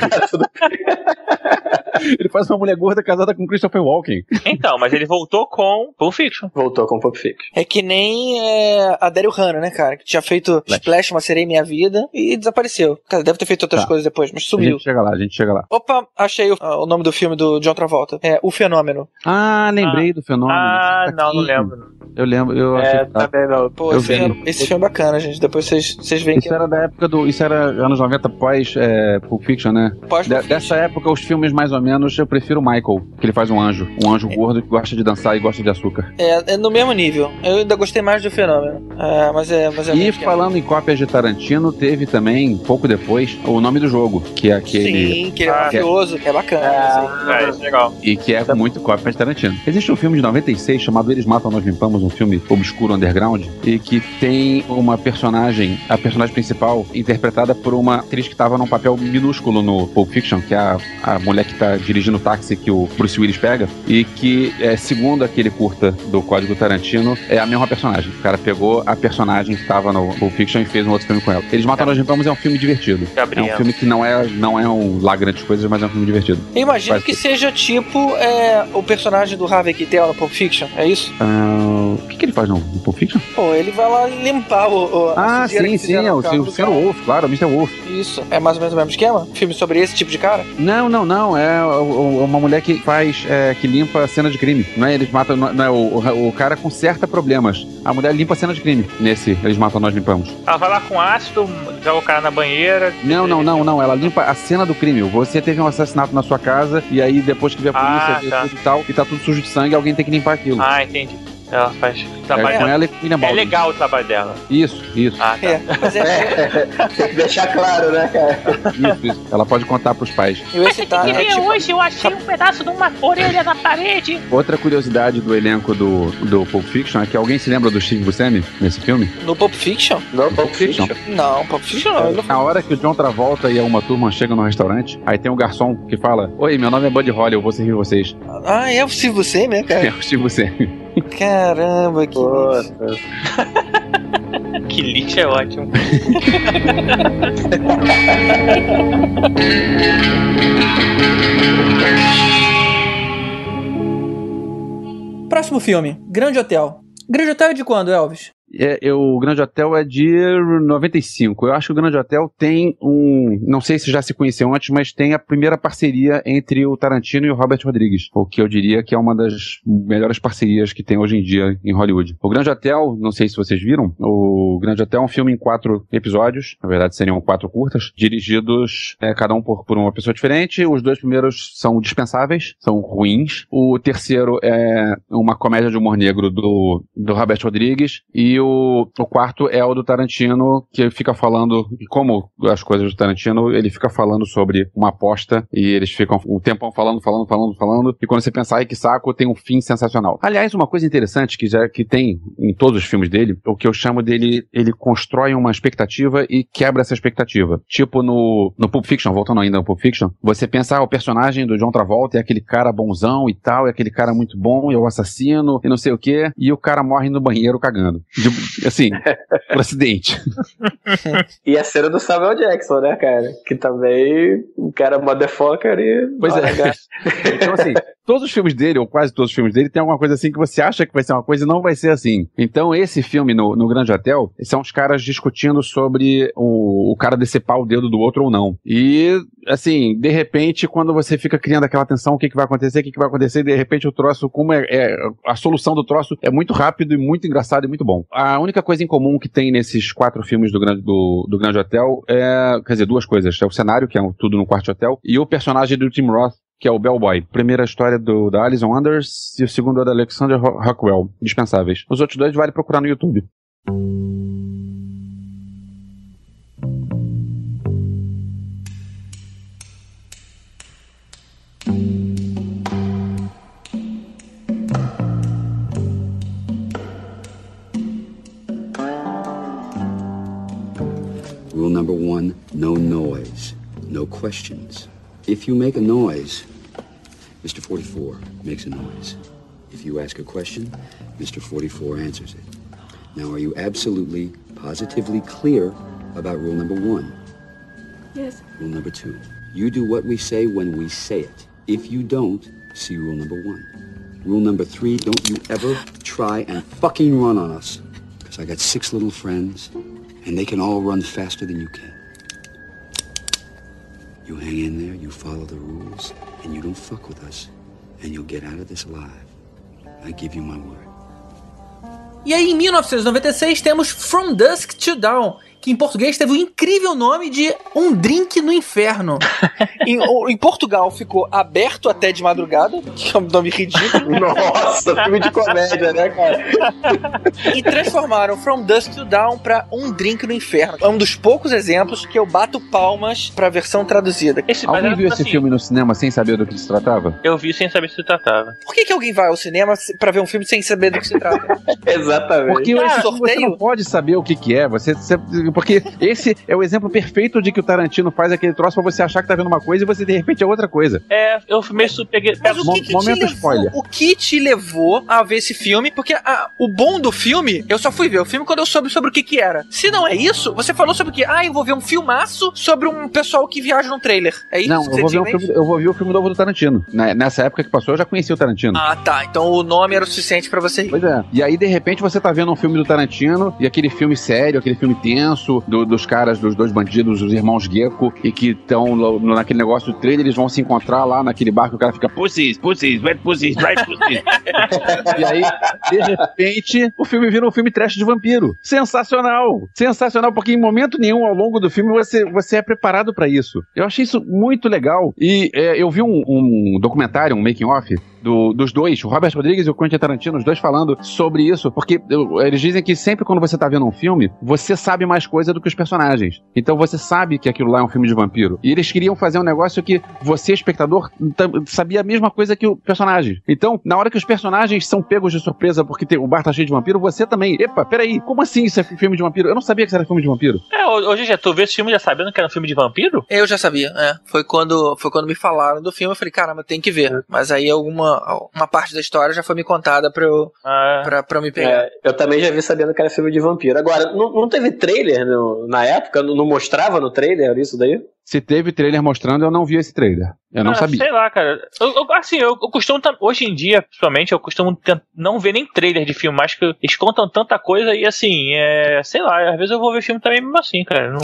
ele faz uma mulher gorda casada com Christopher Walken. Então, mas ele voltou com Pulp Fiction. Voltou com o Pulp Fiction. É que nem é, a Daryl Hannah, né, cara? Que tinha feito Splash, Uma Sereia em Minha Vida e desapareceu. Cara, deve ter feito outras Tá. coisas depois, mas A sumiu. gente chega lá, a gente chega lá. Opa, achei o, o nome do filme do John Travolta. É O Fenômeno. Ah, lembrei do fenômeno. Ah, Tá não, não aqui. lembro. Eu lembro, eu achei É, tá. também não. Pô, Eu esse filme, esse filme é bacana, gente. Depois vocês vocês veem que Isso era da época do. Isso era anos 90 pós é, Pulp Fiction, né? pós De- dessa época, os filmes mais ou menos, eu prefiro o Michael, que ele faz um anjo. Um anjo gordo que gosta de dançar e gosta de açúcar. É, é no mesmo nível. Eu ainda gostei mais do Fenômeno. É, mas é, mas é E que é. falando em cópias de Tarantino, teve também, pouco depois, o nome do jogo, que é aquele. Sim, que ele é Ah, mafioso, que é bacana. assim. É, isso é legal. E que é muito cópia de Tarantino. Existe um filme de 96 chamado Eles Matam, Nós Limpamos, um filme obscuro underground, e que tem uma personagem, a personagem principal, interpretada por uma atriz que estava num papel minúsculo no Pulp Fiction, que é a, a mulher que está dirigindo o táxi que o Bruce Willis pega, e que, é, segundo aquele curta do Código Tarantino, é a mesma personagem. O cara pegou a personagem que estava no Pulp Fiction e fez um outro filme com ela. Eles Matam, Nós Limpamos é um filme divertido. É Gabriel. um filme que não é, não é um lá grandes coisas, mas é um filme divertido. Eu imagino Faz que tudo. seja tipo é, o personagem do Harvey Keitel no Pulp Fiction, é isso? Ah, O que, que ele faz no, no Pulp Fiction? Pô, ele vai lá limpar o. o Ah, sim, sim, é o, o Sr. Wolf, claro, o Mr. Wolf. Isso. É mais ou menos o mesmo esquema? Filme sobre esse tipo de cara? Não, não, não. É o- uma mulher que faz, é, que limpa a cena de crime. Não é eles matam, não é o, o, cara conserta problemas. A mulher limpa a cena de crime. Nesse, eles matam, nós limpamos. Ela vai lá com ácido, joga o cara na banheira. Não, não, não, não. Ela limpa a cena do crime. Você teve um assassinato na sua casa e aí depois que vê a polícia, Ah, vê tá. tudo e tal, e tá tudo sujo de sangue, alguém tem que limpar aquilo. Ah, entendi. Ela faz o é trabalho com dela. ela e William É legal o trabalho dela. Isso, isso, Ah, tá. É, mas é. Tem que deixar claro, né, cara? isso, isso. Ela pode contar pros pais. Eu ia citar. É, tipo, hoje eu achei um pedaço de uma orelha na parede. Outra curiosidade do elenco do, do Pulp Fiction é que alguém se lembra do Steve Buscemi nesse filme? no Pulp Fiction? Não, Pulp Fiction. Não, Pulp Fiction não. Não Na hora que o John Travolta e uma turma chegam no restaurante, aí tem um garçom que fala: Oi, meu nome é Buddy Holly, eu vou servir vocês. Ah, é se você, né, É cara? o Steve Buscemi. Caramba, que. Nossa. Que lixo é ótimo. Próximo filme, Grande Hotel. Grande Hotel é de quando, Elvis? É, eu- o Grande Hotel é de 95. Eu acho que o Grande Hotel tem um. Não sei se já se conheceu antes, mas tem a primeira parceria entre o Tarantino e o Robert Rodrigues. O que eu diria que é uma das melhores parcerias que tem hoje em dia em Hollywood. O Grande Hotel, não sei se vocês viram, o Grande Hotel é um filme em quatro episódios. Na verdade, seriam quatro curtas, dirigidos é, cada um por, por uma pessoa diferente. Os dois primeiros são dispensáveis, são ruins. O terceiro é uma comédia de humor negro do, do Robert Rodrigues. E o, o quarto é o do Tarantino, que fica falando, e como as coisas do Tarantino, ele fica falando sobre uma aposta e eles ficam um tempão falando, falando, falando, falando. E quando você pensar, ai que saco, tem um fim sensacional. Aliás, uma coisa interessante que já que tem em todos os filmes dele, o que eu chamo dele, ele constrói uma expectativa e quebra essa expectativa. Tipo no, no Pulp Fiction, voltando ainda ao Pulp Fiction, você pensa, ah, o personagem do John Travolta é aquele cara bonzão e tal, é aquele cara muito bom, é o assassino e não sei o quê, e o cara morre no banheiro cagando. De- assim, por acidente. E a cena do Samuel Jackson, né, cara? Que também o cara motherfucker e. Pois é. Então, assim, todos os filmes dele, ou quase todos os filmes dele, tem alguma coisa assim que você acha que vai ser uma coisa e não vai ser assim. Então, esse filme no, no Grande Hotel, são os caras discutindo sobre o, o cara decepar o dedo do outro ou não. E, assim, de repente, quando você fica criando aquela tensão, o que, que vai acontecer, o que, que vai acontecer, de repente o troço, como é, é- A solução do troço é muito rápido e muito engraçado e muito bom. A única coisa em comum que tem nesses quatro filmes do Grande, do, do Grande Hotel é. Quer dizer, duas coisas. É o cenário, que é tudo no quarto hotel, e o personagem do Tim Roth, que é o Bellboy. Primeira história do, da Alison Anders e o segundo é da Alexander Rockwell. Dispensáveis. Os outros dois vale procurar no YouTube. Rule number one no noise, no questions. If you make a noise, Mr. 44 makes a noise. If you ask a question, Mr. 44 answers it. Now, are you absolutely, positively clear about rule number one? Yes. Rule number two you do what we say when we say it. If you don't, see rule number one. Rule number three don't you ever try and fucking run on us. Because I got six little friends, and they can all run faster than you can. You hang in there, you follow the rules, and you don't fuck with us, and you'll get out of this alive. I give you my word. E aí, em 1996, temos From Dusk to Dawn, que em português teve o incrível nome de Um Drink no Inferno. em, em Portugal ficou aberto até de madrugada, que é um nome ridículo. Nossa, filme de comédia, né, cara? e transformaram From Dusk to Dawn pra Um Drink no Inferno. É um dos poucos exemplos que eu bato palmas pra versão traduzida. Esse mas Alguém viu esse assim, filme no cinema sem saber do que se tratava? Eu vi sem saber se tratava. Por que, que alguém vai ao cinema pra ver um filme sem saber do que se trata? Exatamente. Porque Cara, esse- você sorteio? não pode saber o que, que é. Você, você- Porque esse é o exemplo perfeito de que o Tarantino faz aquele troço pra você achar que tá vendo uma coisa e você de repente é outra coisa. É, eu meio peguei. Mas o que, que te momento levou, spoiler. o que te levou a ver esse filme? Porque ah, o bom do filme, eu só fui ver o filme quando eu soube sobre o que que era. Se não é isso, você falou sobre o que? Ah, eu vou ver um filmaço sobre um pessoal que viaja num trailer. É isso Não, que eu você vou, ver um filme, eu vou ver o filme novo do Tarantino. Na- Nessa época que passou, eu já conhecia o Tarantino. Ah, tá. Então o nome era o suficiente pra você ir. Pois é. E aí, de repente, você tá vendo um filme do Tarantino e aquele filme sério, aquele filme tenso, do- dos caras, dos dois bandidos, os irmãos Gecko, e que estão naquele negócio do trailer, eles vão se encontrar lá naquele bar que o cara fica pussies, pussies, wet pussies, dry pussies. e aí, de repente, o filme vira um filme trash de vampiro. Sensacional! Sensacional, porque em momento nenhum ao longo do filme você, você é preparado pra isso. Eu achei isso muito legal. E é, eu vi um, um documentário, um making-off, do- dos dois, o Robert Rodrigues e o Quentin Tarantino, os dois falando sobre isso, porque eu- eles dizem que sempre quando você tá vendo um filme, você sabe mais coisa do que os personagens. Então você sabe que aquilo lá é um filme de vampiro. E eles queriam fazer um negócio que você, espectador, sabia a mesma coisa que o personagem. Então, na hora que os personagens são pegos de surpresa porque tem- o bar tá cheio de vampiro, você também. Epa, peraí, como assim isso é filme de vampiro? Eu não sabia que isso era filme de vampiro. É, hoje já tu vê esse filme já sabendo que era um filme de vampiro? Eu já sabia, é. Foi quando, foi quando me falaram do filme, eu falei, caramba, tem que ver. Mas aí alguma uma parte da história já foi me contada pra eu, Ah, pra, pra eu me pegar. É, eu também já vi sabendo que era filme de vampiro. Agora, não, não teve trailer no- na época? Não, não mostrava no trailer isso daí? Se teve trailer mostrando, eu não vi esse trailer. Eu não ah, sabia. Sei lá, cara. Eu- eu- assim, eu, eu costumo. Hoje em dia, principalmente, eu costumo não ver nem trailer de filme, mas que eles contam tanta coisa e assim, é. Sei lá, às vezes eu vou ver filme também mesmo assim, cara. Não...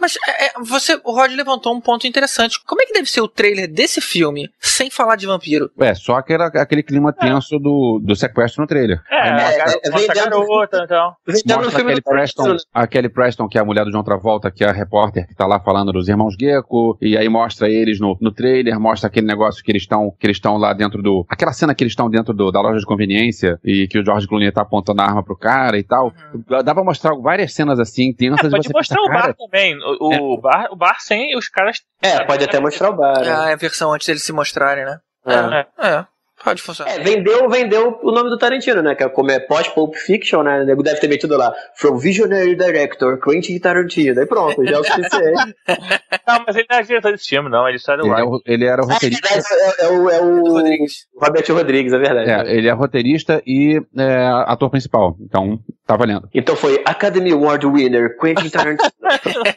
Mas é, é, você, o Rod levantou um ponto interessante. Como é que deve ser o trailer desse filme sem falar de vampiro? É, só que era aquele clima tenso do, do sequestro no trailer. É, Aí é, mostra a vendendo- garota e no Mostra filme aquele Preston, né? a Kelly Preston, que é a mulher do John Travolta, que é a repórter que tá lá falando dos irmãos Gecko, e aí mostra eles no, no trailer, mostra aquele negócio que eles estão que eles estão lá dentro do. Aquela cena que eles estão dentro do- da loja de conveniência e que o George Clooney tá apontando a arma pro cara e tal. Dá dá pra mostrar várias cenas assim, tensas, e pode você mostrar pensa, o bar cara, também. O, o bar, o bar sem os caras. É, pode até mostrar o bar. né? Ah, é a versão antes deles se mostrarem, né? É. É, pode funcionar. É, vendeu, vendeu o nome do Tarantino, né? Que é como é pós-Pulp Fiction, né? O nego deve ter metido lá. From Visionary Director, Quentin Tarantino. Aí pronto, já é o suficiente. Não, mas ele não é diretor desse filme, não. Ele só era o ele, é o- ele era o roteirista. é, é o, é o Rodrigues. Robert Rodrigues, é verdade. É, ele é roteirista e é, ator principal. Então, tá valendo. Então foi Academy Award winner, Quentin Tarantino.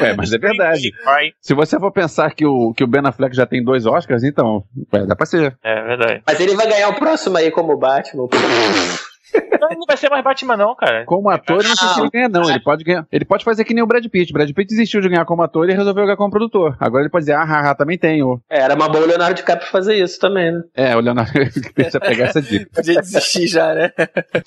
É, mas é verdade. Se você for pensar que o, que o Ben Affleck já tem dois Oscars, então, é, dá pra ser. É verdade. Mas ele vai ganhar o próximo aí como Batman. Não, não vai ser mais Batman, não, cara. Como ator, eu não sei se ele ganha, não. Ele pode ganhar. Ele pode fazer que nem o Brad Pitt. Brad Pitt desistiu de ganhar como ator e resolveu ganhar como produtor. Agora ele pode dizer, ah, haha, também tenho. É, era uma boa o Leonardo DiCaprio fazer isso também, né? É, o Leonardo precisa pegar essa dica. Podia desistir já, né?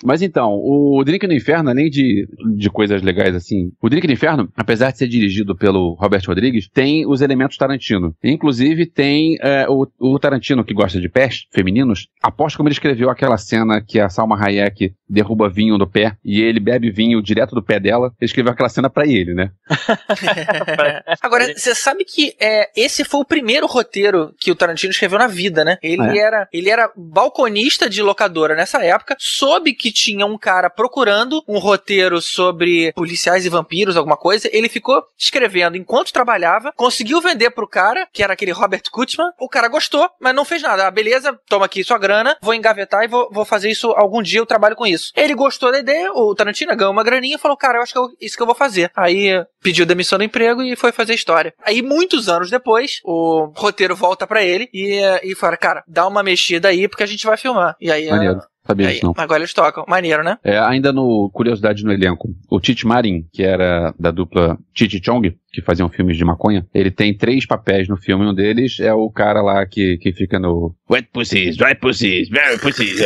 Mas então, o Drink no Inferno, além de, de coisas legais assim, o Drink no Inferno, apesar de ser dirigido pelo Robert Rodrigues, tem os elementos Tarantino. Inclusive tem é, o, o Tarantino que gosta de pés femininos. Aposto como ele escreveu aquela cena que a Salma Hayek aqui derruba vinho do pé e ele bebe vinho direto do pé dela. Ele escreveu aquela cena pra ele, né? Agora, você sabe que é, esse foi o primeiro roteiro que o Tarantino escreveu na vida, né? Ele, É. era, ele era balconista de locadora nessa época, soube que tinha um cara procurando um roteiro sobre policiais e vampiros, alguma coisa. Ele ficou escrevendo enquanto trabalhava, conseguiu vender pro cara, que era aquele Robert Kutchman. O cara gostou, mas não fez nada. Ah, beleza, toma aqui sua grana, vou engavetar e vou, vou fazer isso algum dia, eu trabalho com isso. Ele gostou da ideia, o Tarantino ganhou uma graninha e falou, cara, eu acho que é isso que eu vou fazer. Aí pediu demissão do emprego e foi fazer história. Aí, muitos anos depois, o roteiro volta pra ele e, e fala, cara, dá uma mexida aí porque a gente vai filmar. E aí, Maneiro. Sabia aí disso não. agora eles tocam. Maneiro, né? É, ainda no Curiosidade no elenco, o Tite Marin, que era da dupla Tite Chong, que faziam filmes de maconha, ele tem três papéis no filme. Um deles é o cara lá que, que fica no Wet Pussies, Dry Pussies, Very Pussies.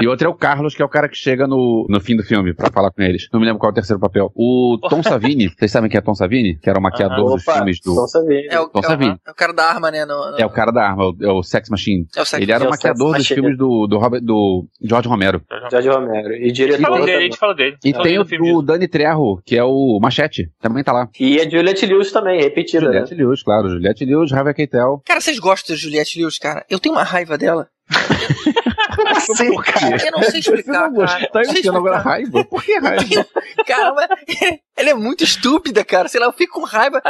e outro é o Carlos, que é o cara que chega no, no fim do filme pra falar com eles. Não me lembro qual é o terceiro papel. O Tom Savini, vocês sabem quem é Tom Savini? Que era o maquiador dos Opa, filmes do. Tom Savini. É o, Tom é o- Savini. é o cara da arma, né? No, no- É o cara da arma, é o- é o Sex Machine. é o Sex- Ele era É o o maquiador dos filmes do, do, Robert, do George Romero. George Romero. E A gente diretor falou dele, a gente falou dele. E tem o filme do Danny Trejo, que é o Machete. Também tá lá. E a Juliette Lewis também, repetida, né? Juliette Lewis, claro. Juliette Lewis, Harvey Keitel. Cara, vocês gostam da Juliette Lewis, cara? Eu tenho uma raiva dela. Assim, cara. Eu não sei explicar, não cara. gostou, tá Não sei enfiando agora explicar. raiva? Por que raiva? Caramba, ela é muito estúpida, cara. Sei lá, eu fico com raiva.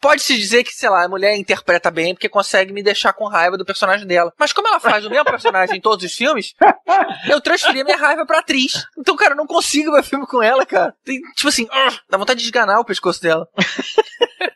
Pode-se dizer que, sei lá, a mulher interpreta bem porque consegue me deixar com raiva do personagem dela. Mas como ela faz o mesmo personagem em todos os filmes, eu transferi a minha raiva pra atriz. Então, cara, eu não consigo ver filme com ela, cara. Tem, tipo assim, ah, dá vontade de esganar o pescoço dela.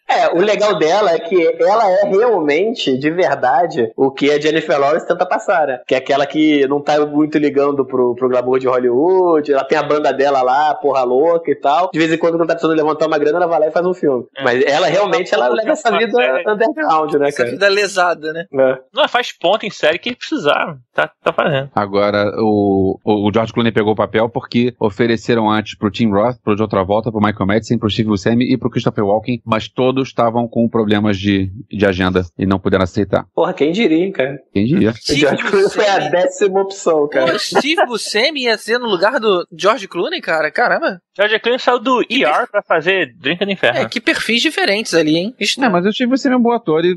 É, o legal dela é que ela é realmente, de verdade, o que a Jennifer Lawrence tenta passar, né? Que é aquela que não tá muito ligando pro, pro glamour de Hollywood, ela tem a banda dela lá, porra louca e tal. De vez em quando, quando tá precisando levantar uma grana, ela vai lá e faz um filme. Mas ela realmente, ela leva essa vida underground, né, Essa cara? vida lesada, né? É. Não, faz ponto em série que precisaram. Tá, tá fazendo. Agora, o, o George Clooney pegou o papel porque ofereceram antes pro Tim Roth, pro John Travolta, pro Michael Madsen, pro Steve Buscemi e pro Christopher Walken, mas todos estavam com problemas de, de agenda e não puderam aceitar. Porra, quem diria, hein, cara? Quem diria? O George Clooney foi a décima opção, cara. Pô, Steve Buscemi ia ser no lugar do George Clooney, cara. Caramba. George Clooney saiu do ER pra fazer Drink do Inferno. É, que perfis diferentes ali, hein? Isso Não, mas o Steve Buscemi é um bom ator e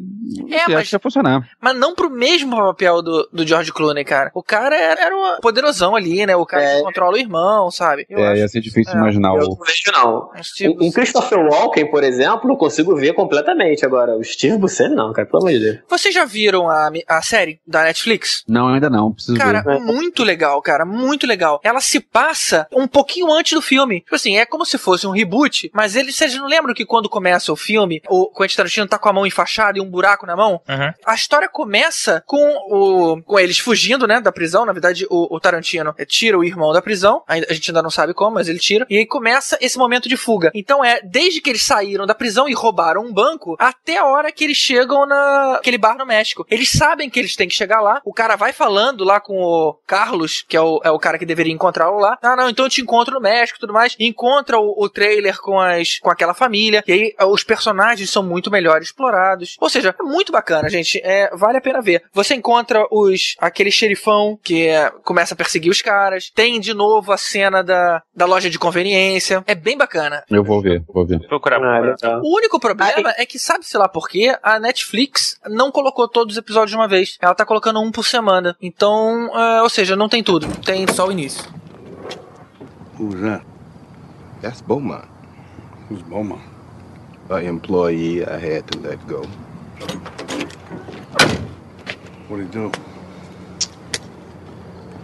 É, mas- que ia funcionar. Mas não pro mesmo papel do, do George Clooney, cara. O cara era, era um poderosão ali, né? O cara que controla o irmão, sabe? Eu É, acho- ia ser difícil é, imaginar Eu o... não vejo, não. Steve Um, um Christopher Walken, por exemplo, eu consigo ver completamente. Agora, o Steve Buscemi, não, cara, pelo amor de Deus. Vocês já viram a, a série da Netflix? Não, ainda não, preciso Cara, ver. Muito legal, cara, muito legal. Ela se passa um pouquinho antes do filme. Tipo assim, é como se fosse um reboot, mas eles, vocês não lembram que quando começa o filme, o Quentin Tarantino tá com a mão enfaixada e um buraco na mão? Uhum. A história começa com o com eles fugindo, né, da prisão. Na verdade, o, o Tarantino eh, tira o irmão da prisão. Ainda- A gente ainda não sabe como, mas ele tira. E aí começa esse momento de fuga. Então é desde que eles saíram da prisão e roubaram um banco até a hora que eles chegam naquele bar no México. Eles sabem que eles têm que chegar lá. O cara vai falando lá com o Carlos, que é o, é o cara que deveria encontrá-lo lá. Ah, não, então eu te encontro no México e tudo mais. Encontra o, o trailer com, as, com aquela família. E aí eh, os personagens são muito melhor explorados. Ou seja, é muito bacana, gente. É, vale a pena ver. Você encontra os aquele xerifão que é, começa a perseguir os caras. Tem de novo a cena da, da loja de conveniência. É bem bacana. Eu vou ver, vou ver. Procurar. Ah, legal. O único problema é que, sabe-se lá por quê, a Netflix não colocou todos os episódios de uma vez. Ela tá colocando um por semana. Então, é, ou seja, não tem tudo. Tem só o início. Who's that? That's Beaumont, Who's Beaumont? an employee I had to let go. What'd he do?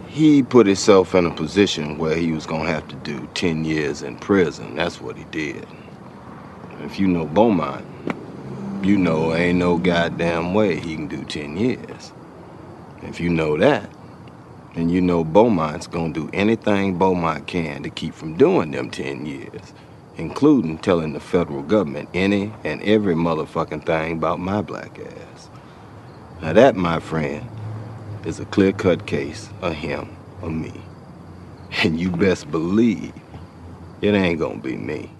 He put himself in a position where he was gonna have to do 10 years in prison. That's what he did. If you know Beaumont, you know ain't no goddamn way he can do 10 years. If you know that, then you know Beaumont's gonna do anything Beaumont can to keep from doing them 10 years, including telling the federal government any and every motherfucking thing about my black ass. Now that, my friend, is a clear-cut case of him or me. And you best believe it ain't gonna be me.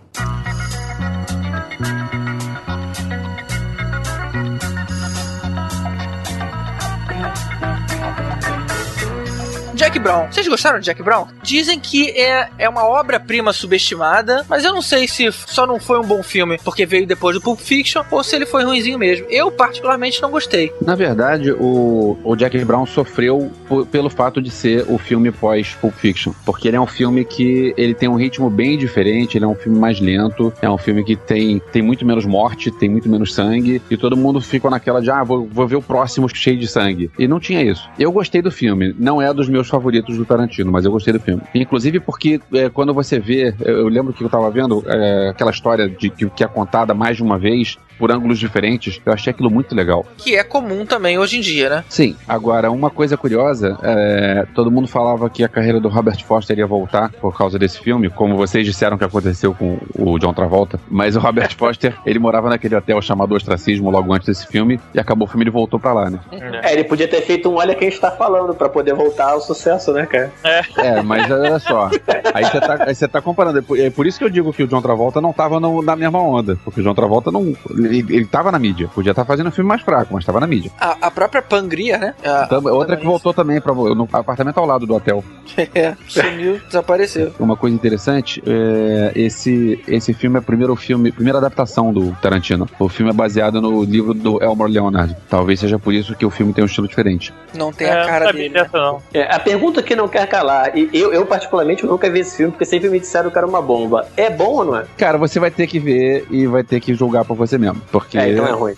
Jack Brown. Vocês gostaram de Jack Brown? Dizem que é, é uma obra-prima subestimada, mas eu não sei se só não foi um bom filme porque veio depois do Pulp Fiction ou se ele foi ruimzinho mesmo. Eu, particularmente, não gostei. Na verdade, o, o Jack Brown sofreu pelo fato de ser o filme pós Pulp Fiction, porque ele é um filme que ele tem um ritmo bem diferente, ele é um filme mais lento, é um filme que tem, tem muito menos morte, tem muito menos sangue, e todo mundo fica naquela de, ah, vou, vou ver o próximo cheio de sangue. E não tinha isso. Eu gostei do filme, não é dos meus favoritos do Tarantino, mas eu gostei do filme. Inclusive porque é, quando você vê, eu, eu lembro que eu tava vendo é, aquela história de que, que é contada mais de uma vez, por ângulos diferentes, eu achei aquilo muito legal. Que é comum também hoje em dia, né? Sim, agora uma coisa curiosa, é, todo mundo falava que a carreira do Robert Foster ia voltar por causa desse filme, como vocês disseram que aconteceu com o John Travolta, mas o Robert Foster, ele morava naquele hotel chamado Ostracismo logo antes desse filme, e acabou o filme e ele voltou pra lá, né? É, ele podia ter feito um Olha Quem Está Falando pra poder voltar ao sucesso, né, cara? É, mas olha só, aí você tá, aí tá comparando, é por, é por isso que eu digo que o John Travolta não tava no- na mesma onda, porque o John Travolta não, Ele, ele tava na mídia. Podia estar fazendo um filme mais fraco, mas tava na mídia. A, a própria Pangria, né? A- Tam- Outra que voltou também pra, no apartamento ao lado do hotel. É, sumiu, desapareceu. Uma coisa interessante, é, esse, esse filme é o primeiro filme, primeira adaptação do Tarantino. O filme é baseado no livro do Elmore Leonard. Talvez seja por isso que o filme tem um estilo diferente. Não tem É, a não cara dele. né? não. É, a pergunta que não quer calar, e eu, eu particularmente nunca vi esse filme, porque sempre me disseram que era uma bomba. É bom ou não é? Cara, você vai ter que ver e vai ter que julgar por você mesmo. Porque. É, então é ruim.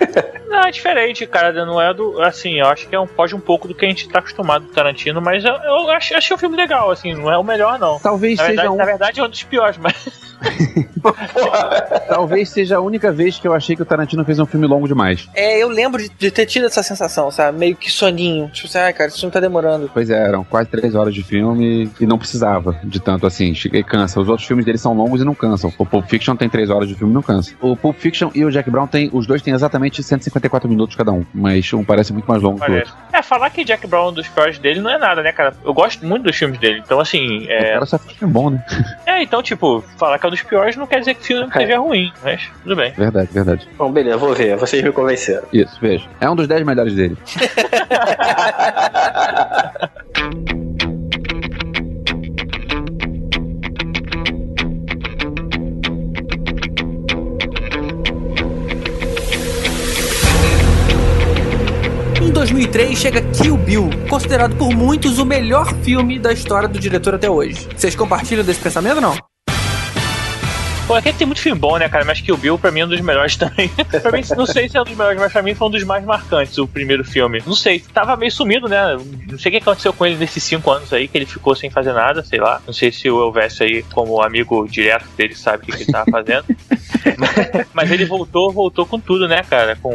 Não, é diferente, cara. Não é do. Assim, eu acho que é um, foge um pouco do que a gente tá acostumado do Tarantino, mas eu, eu ach- achei o filme legal, assim, não é o melhor, não. Talvez Na seja verdade, um- na verdade é um dos piores, mas. Talvez seja a única vez que eu achei que o Tarantino fez um filme longo demais. É, eu lembro de, de ter tido essa sensação, sabe? Meio que soninho. Tipo assim, ai, cara, esse filme tá demorando. Pois é, eram quase três horas de filme e não precisava de tanto assim. Cheguei cansa. Os outros filmes dele são longos e não cansam. O Pulp Fiction tem três horas de filme e não cansa. O Pulp Fiction e o Jack Brown tem. Os dois têm exatamente 154 minutos cada um. Mas um parece muito mais longo que o Parece. outro. É, falar que Jack Brown é um dos piores dele não é nada, né, cara? Eu gosto muito dos filmes dele. Então, assim. O É, cara só filme bom, né? é então, tipo, falar que é um dos piores não quer dizer que o filme seja ruim, mas tudo bem. Verdade, verdade. Bom, beleza, vou ver. Vocês me convenceram. Isso, veja. É um dos dez melhores dele. Em 2003 chega Kill Bill, considerado por muitos o melhor filme da história do diretor até hoje. Vocês compartilham desse pensamento ou não? Pô, aqui tem muito filme bom, né, cara? Mas que o Bill, pra mim, é um dos melhores também. pra mim, não sei se é um dos melhores, mas pra mim foi um dos mais marcantes, o primeiro filme. Não sei, tava meio sumido, né? Não sei o que aconteceu com ele nesses cinco anos aí, que ele ficou sem fazer nada, sei lá. Não sei se o Elvésio aí, como amigo direto dele, sabe o que, que ele tava fazendo. mas, mas ele voltou, voltou com tudo, né, cara? Com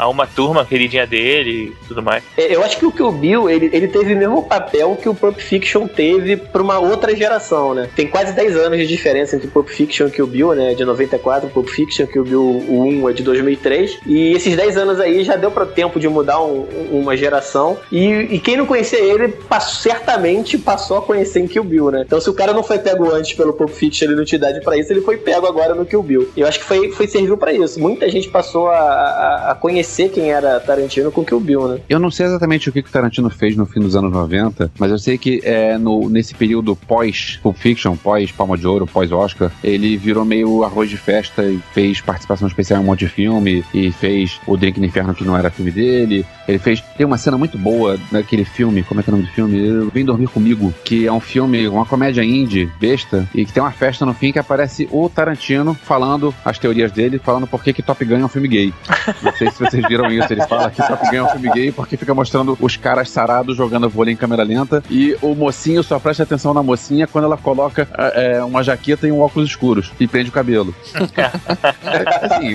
a uma turma queridinha dele e tudo mais. É, Eu acho que o Kill Bill, ele, ele teve o mesmo papel que o Pulp Fiction teve pra uma outra geração, né? Tem quase 10 anos de diferença entre Pulp Fiction e Kill Bill, né? De 94, Pulp Fiction, Kill Bill o 1 é de 2003. E esses 10 anos aí já deu pra tempo de mudar um- uma geração. E, e quem não conhecia ele, pass- certamente passou a conhecer em Kill Bill, né? Então se o cara não foi pego antes pelo Pulp Fiction, ele não te idade pra isso, ele foi pego agora no Kill Bill. Eu acho que foi, foi serviu pra isso. Muita gente passou a, a- a conhecer quem era Tarantino com Kill Bill, né? Eu não sei exatamente o que, que o Tarantino fez no fim dos anos 90, mas eu sei que é, no, nesse período pós Pulp Fiction, pós Palma de Ouro, pós Oscar, ele virou meio arroz de festa e fez participação especial em um monte de filme e fez O Drink no Inferno, que não era filme dele. Ele fez. Tem uma cena muito boa naquele filme, como é que é o nome do filme? Vem Dormir Comigo, que é um filme, uma comédia indie, besta, e que tem uma festa no fim que aparece o Tarantino falando as teorias dele, falando por que, que Top Gun é um filme gay. Não sei se vocês viram isso. Ele fala que Top Gun é um filme gay porque fica mostrando os caras sarados jogando vôlei em câmera lenta e o mocinho só presta atenção na mocinha quando ela coloca é, uma jaqueta e um óculos escuros e prende o cabelo. assim,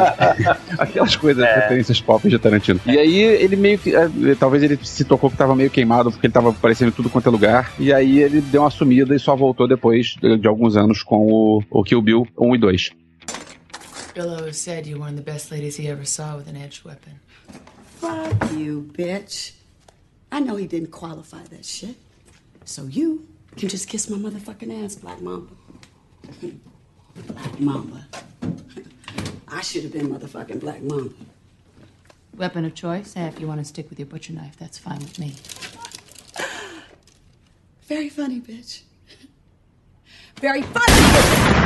aquelas coisas, referências pop de Tarantino. E aí ele meio que. é, talvez ele se tocou que tava meio queimado porque ele tava aparecendo em tudo quanto é lugar. E aí ele deu uma sumida e só voltou depois de, de alguns anos com o, o Kill Bill 1 e 2. Bill always said you were one of the best ladies he ever saw with an edged weapon. Fuck you, bitch. I know he didn't qualify that shit. So you can just kiss my motherfucking ass, Black Mamba. Black Mamba. I should have been motherfucking Black Mamba. Weapon of choice? Eh, if you want to stick with your butcher knife, that's fine with me. Very funny, bitch. Very funny.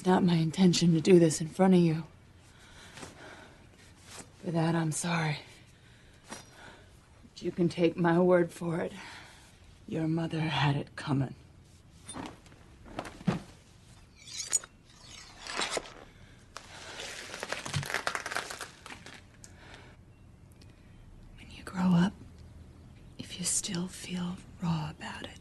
It's not my intention to do this in front of you. For that, I'm sorry. But you can take my word for it. Your mother had it coming. When you grow up, if you still feel raw about it,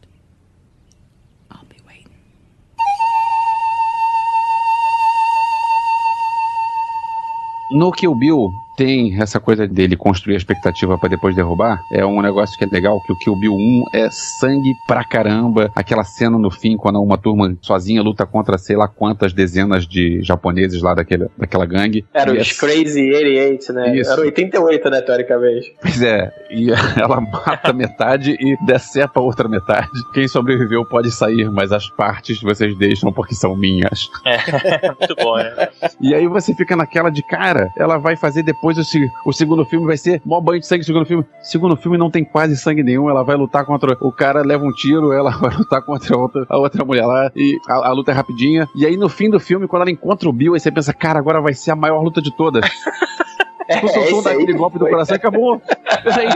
No Kill Bill tem essa coisa dele construir a expectativa pra depois derrubar, é um negócio que é legal, que o Kill Bill 1 é sangue pra caramba. Aquela cena no fim, quando uma turma sozinha luta contra sei lá quantas dezenas de japoneses lá daquele, daquela gangue. Era os é- Crazy 88, né? Isso. Era 88, né, teoricamente. Pois é, e ela mata metade e decepa a outra metade. Quem sobreviveu pode sair, mas as partes vocês deixam porque são minhas. É, muito bom, né? E aí você fica naquela de cara, ela vai fazer depois o, se- o segundo filme, vai ser mó banho de sangue segundo filme. Segundo filme não tem quase sangue nenhum, ela vai lutar contra o cara, leva um tiro, ela vai lutar contra a outra, a outra mulher lá, e a, a luta é rapidinha. E aí no fim do filme, quando ela encontra o Bill, aí você pensa, cara, agora vai ser a maior luta de todas. É, soltou esse aí daquele golpe do coração acabou. Peraí,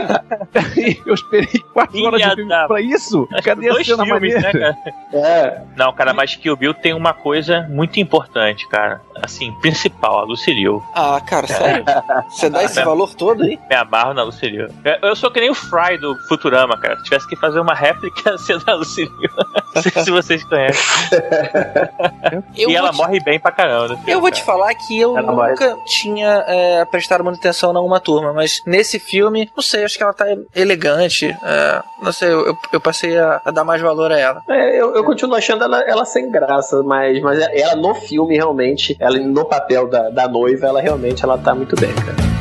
peraí, eu esperei quatro horas de filme pra isso? Cadê a cena filmes, maneira? né, cara? É. Não, cara, mas Kill Bill tem uma coisa muito importante, cara. Assim, principal, a Lucille. Ah, cara, sério? Você dá esse valor todo aí? Me amarro na Lucille. Eu- Eu sou que nem o Fry do Futurama, cara. Se tivesse que fazer uma réplica, ser da Lucille. Não sei se vocês conhecem. Eu e ela te- morre bem pra caramba. Eu vou te falar que eu Ela nunca tinha é, prestado muita atenção na uma turma, mas nesse filme, não sei, acho que ela tá elegante. é, não sei, eu, eu- eu passei a, a dar mais valor a ela. É, eu, eu continuo achando ela, ela sem graça, mas, mas ela no filme, realmente, ela no papel da, da noiva, ela realmente ela tá muito bem, cara.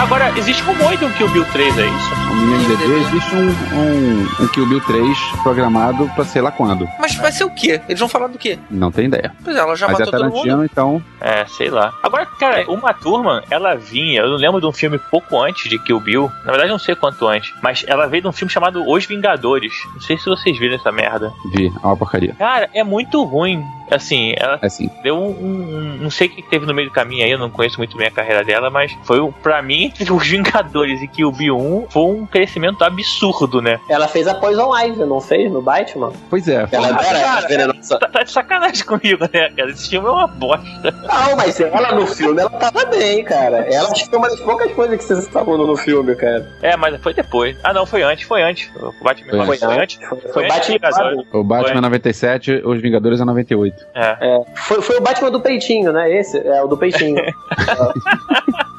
Agora, existe rumor de um Kill Bill 3, é isso? No IMDB existe um, um, um Kill Bill 3 programado pra sei lá quando. Mas vai ser o quê? Eles vão falar do quê? Não tem ideia. Pois é, ela já Mas é matou todo Tarantino, mundo. então. É, sei lá. Agora, cara, uma turma, ela vinha, eu não lembro de um filme pouco antes de Kill Bill, na verdade não sei quanto antes, mas ela veio de um filme chamado Os Vingadores. Não sei se vocês viram essa merda. Vi, é uma porcaria. Cara, é muito ruim. Assim, ela É assim. deu um, um- um- Não sei o que teve no meio do caminho aí, eu não conheço muito bem a carreira dela, mas foi, um- pra mim, Os Vingadores e Kill Bill 1 foi um crescimento absurdo, né? Ela fez a Poison Ivy, não fez? No Batman? Pois é. Ela Ah, era cara, venenosa. Tá, tá de sacanagem comigo, né, cara? Esse filme é uma bosta. Não, mas ela no filme, ela tava bem, cara. Ela acho que foi uma das poucas coisas que vocês estavam no filme, cara. É, mas foi depois. Ah, não, foi antes, foi antes. O Batman Foi foi, antes. antes. Foi, Foi Batman antes. O Batman é 97, Os Vingadores é 98. É. É, foi, foi o Batman do peitinho, né? Esse é o do peitinho. É.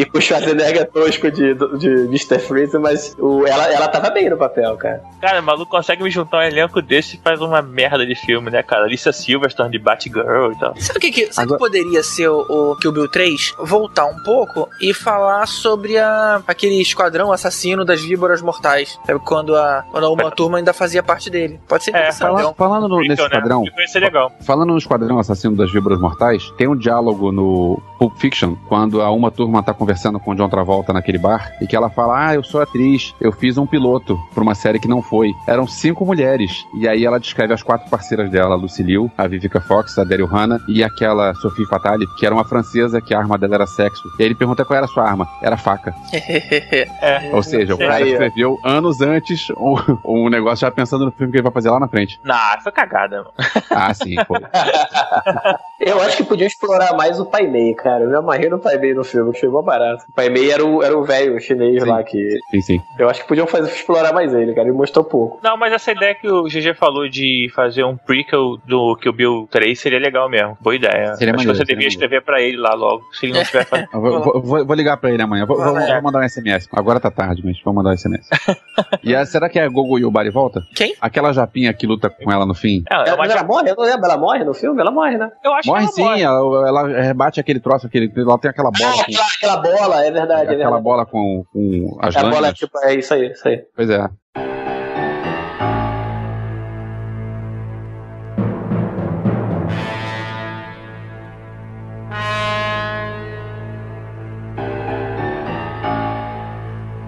e com o Schwarzenegger tosco de, de Mr. Freeze, mas o, ela, ela tava bem no papel, cara. Cara, o maluco consegue me juntar um elenco desse e faz uma merda de filme, né, cara? Alicia Silverstone de Batgirl e tal. Sabe o que, que, sabe o que poderia ser o, o Kill Bill 3? Voltar um pouco e falar sobre a, aquele esquadrão assassino das víboras mortais. Sabe? Quando a, quando a uma turma ainda fazia parte dele. Pode ser É. Fala- falando no- nesse Então, né? esquadrão, Vai ser legal. falando no Esquadrão Assassino das Víboras Mortais, tem um diálogo no Pulp Fiction, quando a uma turma tá conversando com o John Travolta naquele bar, e que ela fala, ah, eu sou atriz, eu fiz um piloto pra uma série que não foi. Eram cinco mulheres, e aí ela descreve as quatro parceiras dela, a Lucy Liu, a Vivica Fox, a Daryl Hannah, e aquela Sophie Fatale, que era uma francesa, que a arma dela era sexo. E aí ele pergunta qual era a sua arma. Era faca. É. Ou seja, o É. cara escreveu anos antes um, um negócio já pensando no filme que ele vai fazer lá na frente. Não, foi cagada, mano. Ah, sim, foi. Eu acho que podiam explorar mais o Pai Mei, cara. Eu me amarrei no Pai Mei no filme, achei mó barato. O Pai Mei era o era o velho chinês lá que. Sim, sim. Eu acho que podiam fazer, explorar mais ele, cara. Ele mostrou pouco. Não, mas essa ideia que o GG falou de fazer um prequel do Kill Bill 3 seria legal mesmo. Boa ideia. Seria Acho maneiro, que você devia escrever pra ele lá logo, se ele não tiver fazendo. Vou, vou- vou- ligar pra ele amanhã. Vou, vou- vou mandar um SMS. Agora tá tarde, mas vou mandar um SMS. e a, será que é a Gogo Yubari volta? Quem? Aquela japinha que luta com ela no fim. É, Ela, ela morre? Eu não lembro. Ela morre no filme? Ela morre, né? Eu acho morre que ela sim, ela, ela rebate aquele troço, aquele, ela tem aquela bola. Ah, aquela, aquela bola, é verdade. É aquela verdade. bola com, com as A bola é lâminas. tipo, é isso aí, isso aí. Pois é.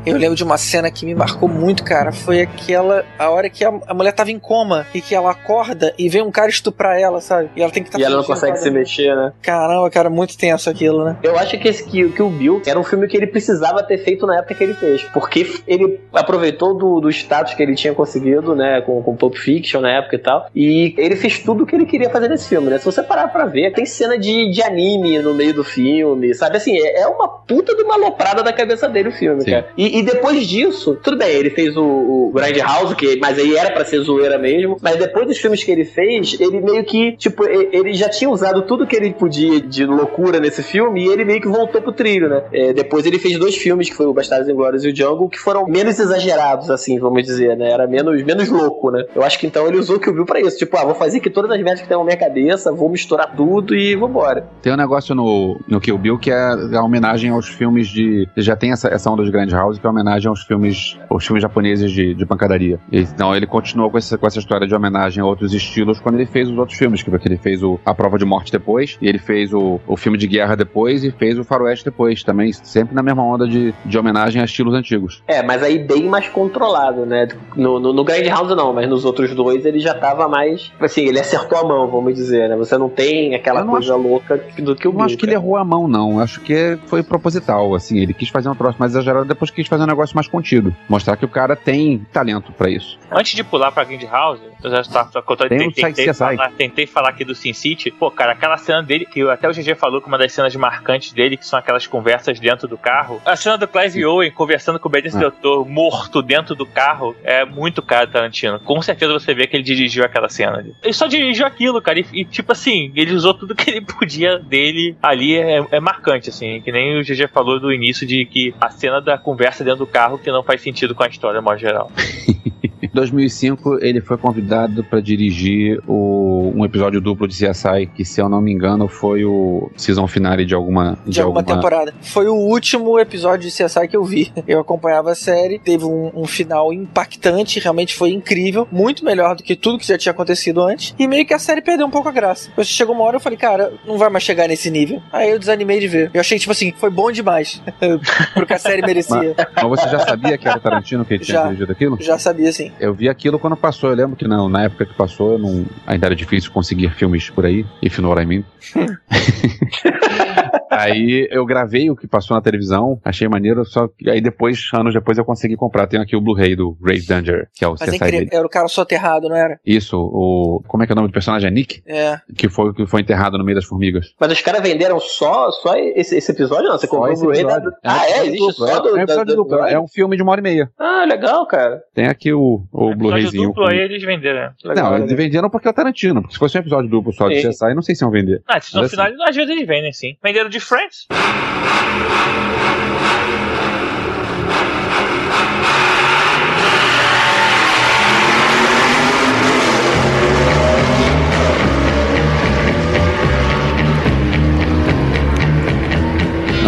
Eu lembro de uma cena que me marcou muito, cara. Foi aquela. A hora que a, a mulher tava em coma e que ela acorda e vem um cara estuprar ela, sabe? E ela tem que estar E ela não consegue se mexer, né? Caramba, cara, muito tenso aquilo, né? Eu acho que esse que, que o Bill era um filme que ele precisava ter feito na época que ele fez. Porque ele aproveitou do, do status que ele tinha conseguido, né? Com, com Pulp Fiction na época e tal. E ele fez tudo o que ele queria fazer nesse filme, né? Se você parar pra ver, tem cena de, de anime no meio do filme, sabe? Assim, é, é uma puta de uma aloprada da cabeça dele o filme, Sim. cara. E, E, depois disso, tudo bem, ele fez o, o Grindhouse, que, mas aí era pra ser zoeira mesmo. Mas depois dos filmes que ele fez, ele meio que, tipo, ele já tinha usado tudo que ele podia de loucura nesse filme e ele meio que voltou pro trilho, né? É, depois ele fez dois filmes, que foi o Bastardos Inglórios e o Jungle, que foram menos exagerados, assim, vamos dizer, né? Era menos, menos louco, né? Eu acho que então ele usou o Kill Bill pra isso. Tipo, ah, vou fazer aqui todas as merdas que tem na minha cabeça, vou misturar tudo e vambora. Tem um negócio no, no Kill Bill que é a homenagem aos filmes de. Já tem essa, essa onda de Grand House, que é a homenagem aos filmes, aos filmes japoneses de, de pancadaria. Então ele continuou com essa, com essa história de homenagem a outros estilos quando ele fez os outros filmes, que porque ele fez o A Prova de Morte depois, e ele fez o, o filme de guerra depois, e fez o Faroeste depois, também sempre na mesma onda de, de homenagem a estilos antigos. É, mas aí bem mais controlado, né? No, no, no Grand House não, mas nos outros dois ele já tava mais. Assim, ele acertou a mão, vamos dizer, né? Você não tem aquela coisa louca do que o Eu não acho que ele errou a mão, não. Acho que foi proposital, assim. Ele quis fazer um troço mais exagerado, depois quis fazer um negócio mais contido. Mostrar que o cara tem talento pra isso. Antes de pular pra Grand House, eu já estava contando, Tem tentei, tentei, falar, tentei falar aqui do Sin City. Pô, cara, aquela cena dele, que até o GG falou que uma das cenas marcantes dele, que são aquelas conversas dentro do carro. A cena do Clive Owen conversando com o Benicio Ah. Del Toro morto dentro do carro é muito cara Tarantino. Com certeza você vê que ele dirigiu aquela cena ali. Ele só dirigiu aquilo, cara, e, e, tipo assim, ele usou tudo que ele podia dele ali, é, é marcante, assim. Que nem o GG falou do início de que a cena da conversa dentro do carro que não faz sentido com a história, modo geral. Em 2005, ele foi convidado pra dirigir o- um episódio duplo de CSI, que, se eu não me engano, foi o season finale de alguma, de alguma temporada. Foi o último episódio de CSI que eu vi. Eu acompanhava a série, teve um, um final impactante, realmente foi incrível, muito melhor do que tudo que já tinha acontecido antes. E meio que a série perdeu um pouco a graça. Chegou uma hora eu falei, cara, não vai mais chegar nesse nível. Aí eu desanimei de ver. Eu achei, tipo assim, foi bom demais pro que a série merecia. Mas, mas você já sabia que era o Tarantino que tinha Já. dirigido aquilo? Já sabia, sim. Eu vi aquilo quando passou. Eu lembro que não, na época que passou, não, ainda era difícil conseguir filmes por aí, if you know what I mean. Aí eu gravei o que passou na televisão, achei maneiro, só que aí depois, anos depois, eu consegui comprar. Tenho aqui o Blu-ray do Grave Danger, que é o Mas é CSI incrível. dele. Era o cara soterrado, não era? Isso, o. Como é que é o nome do personagem? É Nick? É. Que foi que foi enterrado no meio das formigas. Mas os caras venderam só, só esse, esse episódio? Não, você comprou o esse Blu-ray da. episódio. Ah, é? Existe só é, do. é um é um filme de uma hora e meia. Ah, legal, cara. Tem aqui o, o Episódio Blu-rayzinho. duplo aí eles venderam. Não, eles venderam porque é o Tarantino. Porque se fosse um episódio duplo só de. CSI, não sei se iam vender. Ah, se no Mas, final, às vezes eles vendem, sim. Venderam de French?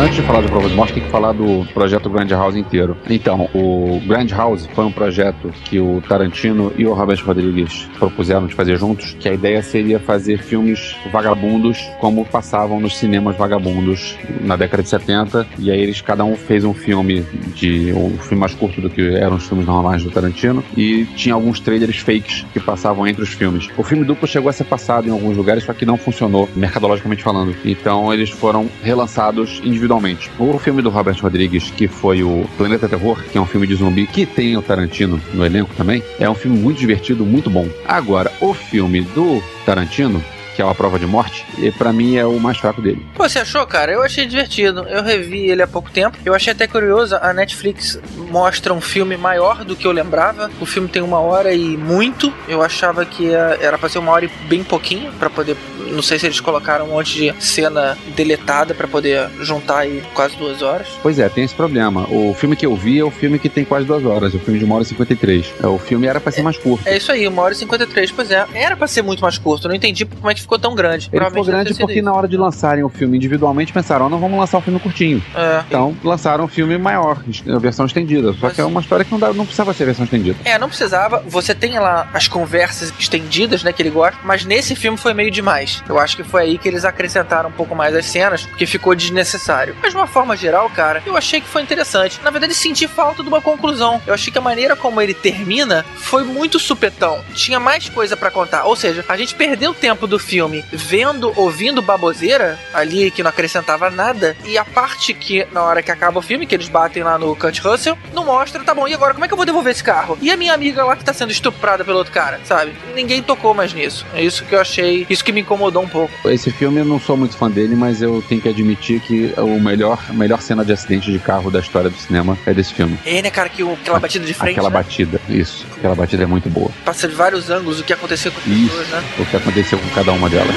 Antes de falar do Prova de Morte, tem que falar do projeto Grand House inteiro. Então, o Grand House foi um projeto que o Tarantino e o Robert Rodrigues propuseram de fazer juntos, que a ideia seria fazer filmes vagabundos como passavam nos cinemas vagabundos na década de 70, e aí eles, cada um fez um filme de um filme mais curto do que eram os filmes normais do Tarantino, e tinha alguns trailers fakes que passavam entre os filmes. O filme duplo chegou a ser passado em alguns lugares, só que não funcionou, mercadologicamente falando. Então eles foram relançados individualmente. O filme do Robert Rodrigues, que foi o Planeta Terror, que é um filme de zumbi que tem o Tarantino no elenco também, é um filme muito divertido, muito bom. Agora, o filme do Tarantino, que é o A Prova de Morte, e para mim é o mais fraco dele. Pô, você achou, cara? Eu achei divertido. Eu revi ele há pouco tempo. Eu achei até curioso. A Netflix mostra um filme maior do que eu lembrava. O filme tem uma hora e muito. Eu achava que ia- era pra ser uma hora e bem pouquinho. pra poder. Não sei se eles colocaram um monte de cena deletada pra poder juntar aí quase duas horas. Pois é, tem esse problema. O filme que eu vi é o filme que tem quase duas horas, é o filme de uma hora e 53. É, O filme era pra ser mais curto. É isso aí, uma hora e 53. Pois é, era pra ser muito mais curto. Eu não entendi como é que ficou tão grande. Ele ficou grande porque na hora de lançarem o filme individualmente pensaram, "Ah, não vamos lançar um filme curtinho. É. Então lançaram um filme maior, a versão estendida. Só que é uma história que não, dá, não precisava ser versão estendida. É, não precisava. Você tem lá as conversas estendidas, né, que ele gosta, mas nesse filme foi meio demais. Eu acho que foi aí que eles acrescentaram um pouco mais as cenas, porque ficou desnecessário. Mas de uma forma geral, cara, eu achei que foi interessante. Na verdade, senti falta de uma conclusão. Eu achei que a maneira como ele termina foi muito supetão. Tinha mais coisa pra contar. Ou seja, a gente perdeu tempo do filme filme vendo, ouvindo baboseira ali que não acrescentava nada, e a parte que na hora que acaba o filme, que eles batem lá no Kurt Russell, não mostra, tá bom, e agora como é que eu vou devolver esse carro? E a minha amiga lá que tá sendo estuprada pelo outro cara, sabe? Ninguém tocou mais nisso. É isso que eu achei, isso que me incomodou um pouco. Esse filme eu não sou muito fã dele, mas eu tenho que admitir que o melhor, a melhor cena de acidente de carro da história do cinema é desse filme. É, né, cara, que o- aquela batida de frente, Aquela né? batida, isso. Aquela batida é muito boa. passa de vários ângulos o que aconteceu com as Isso. pessoas, né? O que aconteceu com cada uma delas.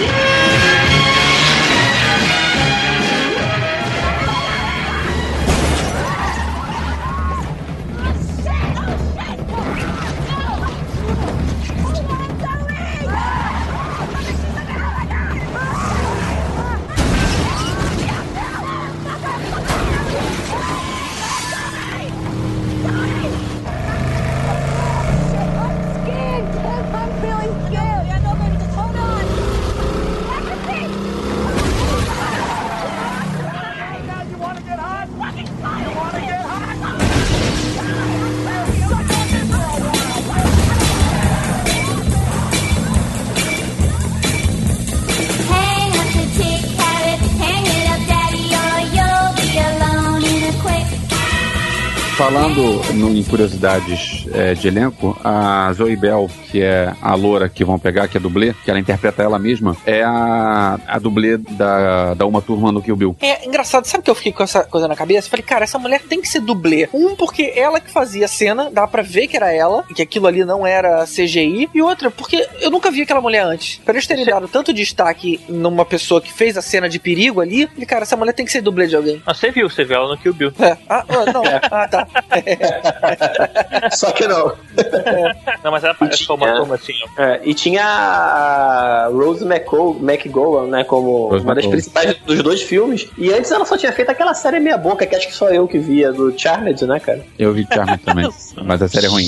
Curiosidades é, de elenco, a Zoe Bell, que é a loura que vão pegar, que é dublê, que ela interpreta ela mesma, é a, a dublê da, da Uma Turma no Kill Bill. É engraçado, sabe que eu fiquei com essa coisa na cabeça? Falei, cara, essa mulher tem que ser dublê. Um, porque ela que fazia a cena, dá pra ver que era ela, e que aquilo ali não era CGI. E outra, porque eu nunca vi aquela mulher antes. Pra eles terem dado tanto destaque numa pessoa que fez a cena de perigo ali, falei, cara, essa mulher tem que ser dublê de alguém. Ah, você viu, você viu ela no Kill Bill. É. Ah, ah, não. Ah, tá. Só que não. Não, mas ela parece como uma turma assim, ó. É, e tinha a Rose McGowan, né, como Rose uma das McGowan. principais dos dois filmes. E antes ela só tinha feito aquela série meia boca, que acho que só eu que via, do Charmed, né, cara? Eu vi Charmed também, mas a série é ruim.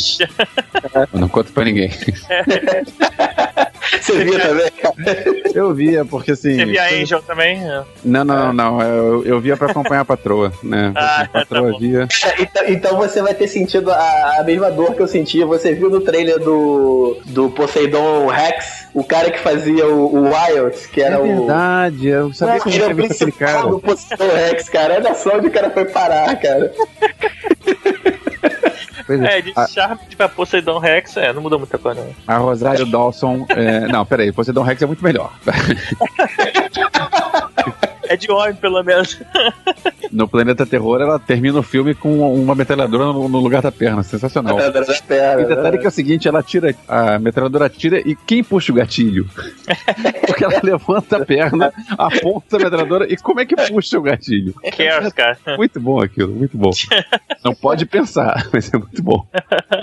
Eu não conto pra ninguém. Você via também, cara? Eu via, porque assim. Você via a Angel também? É. Não, não, não, não. Eu, eu via pra acompanhar a patroa, né? Ah, a patroa via. Então, então você vai ter sentido a, a mesma dor que eu sentia. Você viu no trailer do, do Poseidon Rex, o cara que fazia o, o Wild, que era é o. verdade, eu sabia que eu é tinha o visto aquele cara. do Poseidon Rex, cara. Olha só onde o cara foi parar, cara. Pois É, de a, Charme pra Poseidon Rex, é, não mudou muita coisa. Não. a Rosário Dawson. É, não, peraí, Poseidon Rex é muito melhor. É de homem, pelo menos. No Planeta Terror, ela termina o filme com uma metralhadora no, no lugar da perna. Sensacional. Metralhadora da perna, E o detalhe que é o seguinte: ela tira, a metralhadora tira e quem puxa o gatilho? Porque ela levanta a perna, aponta a metralhadora e como é que puxa o gatilho? Cares, cara. Muito bom aquilo, muito bom. Não pode pensar, mas é muito bom.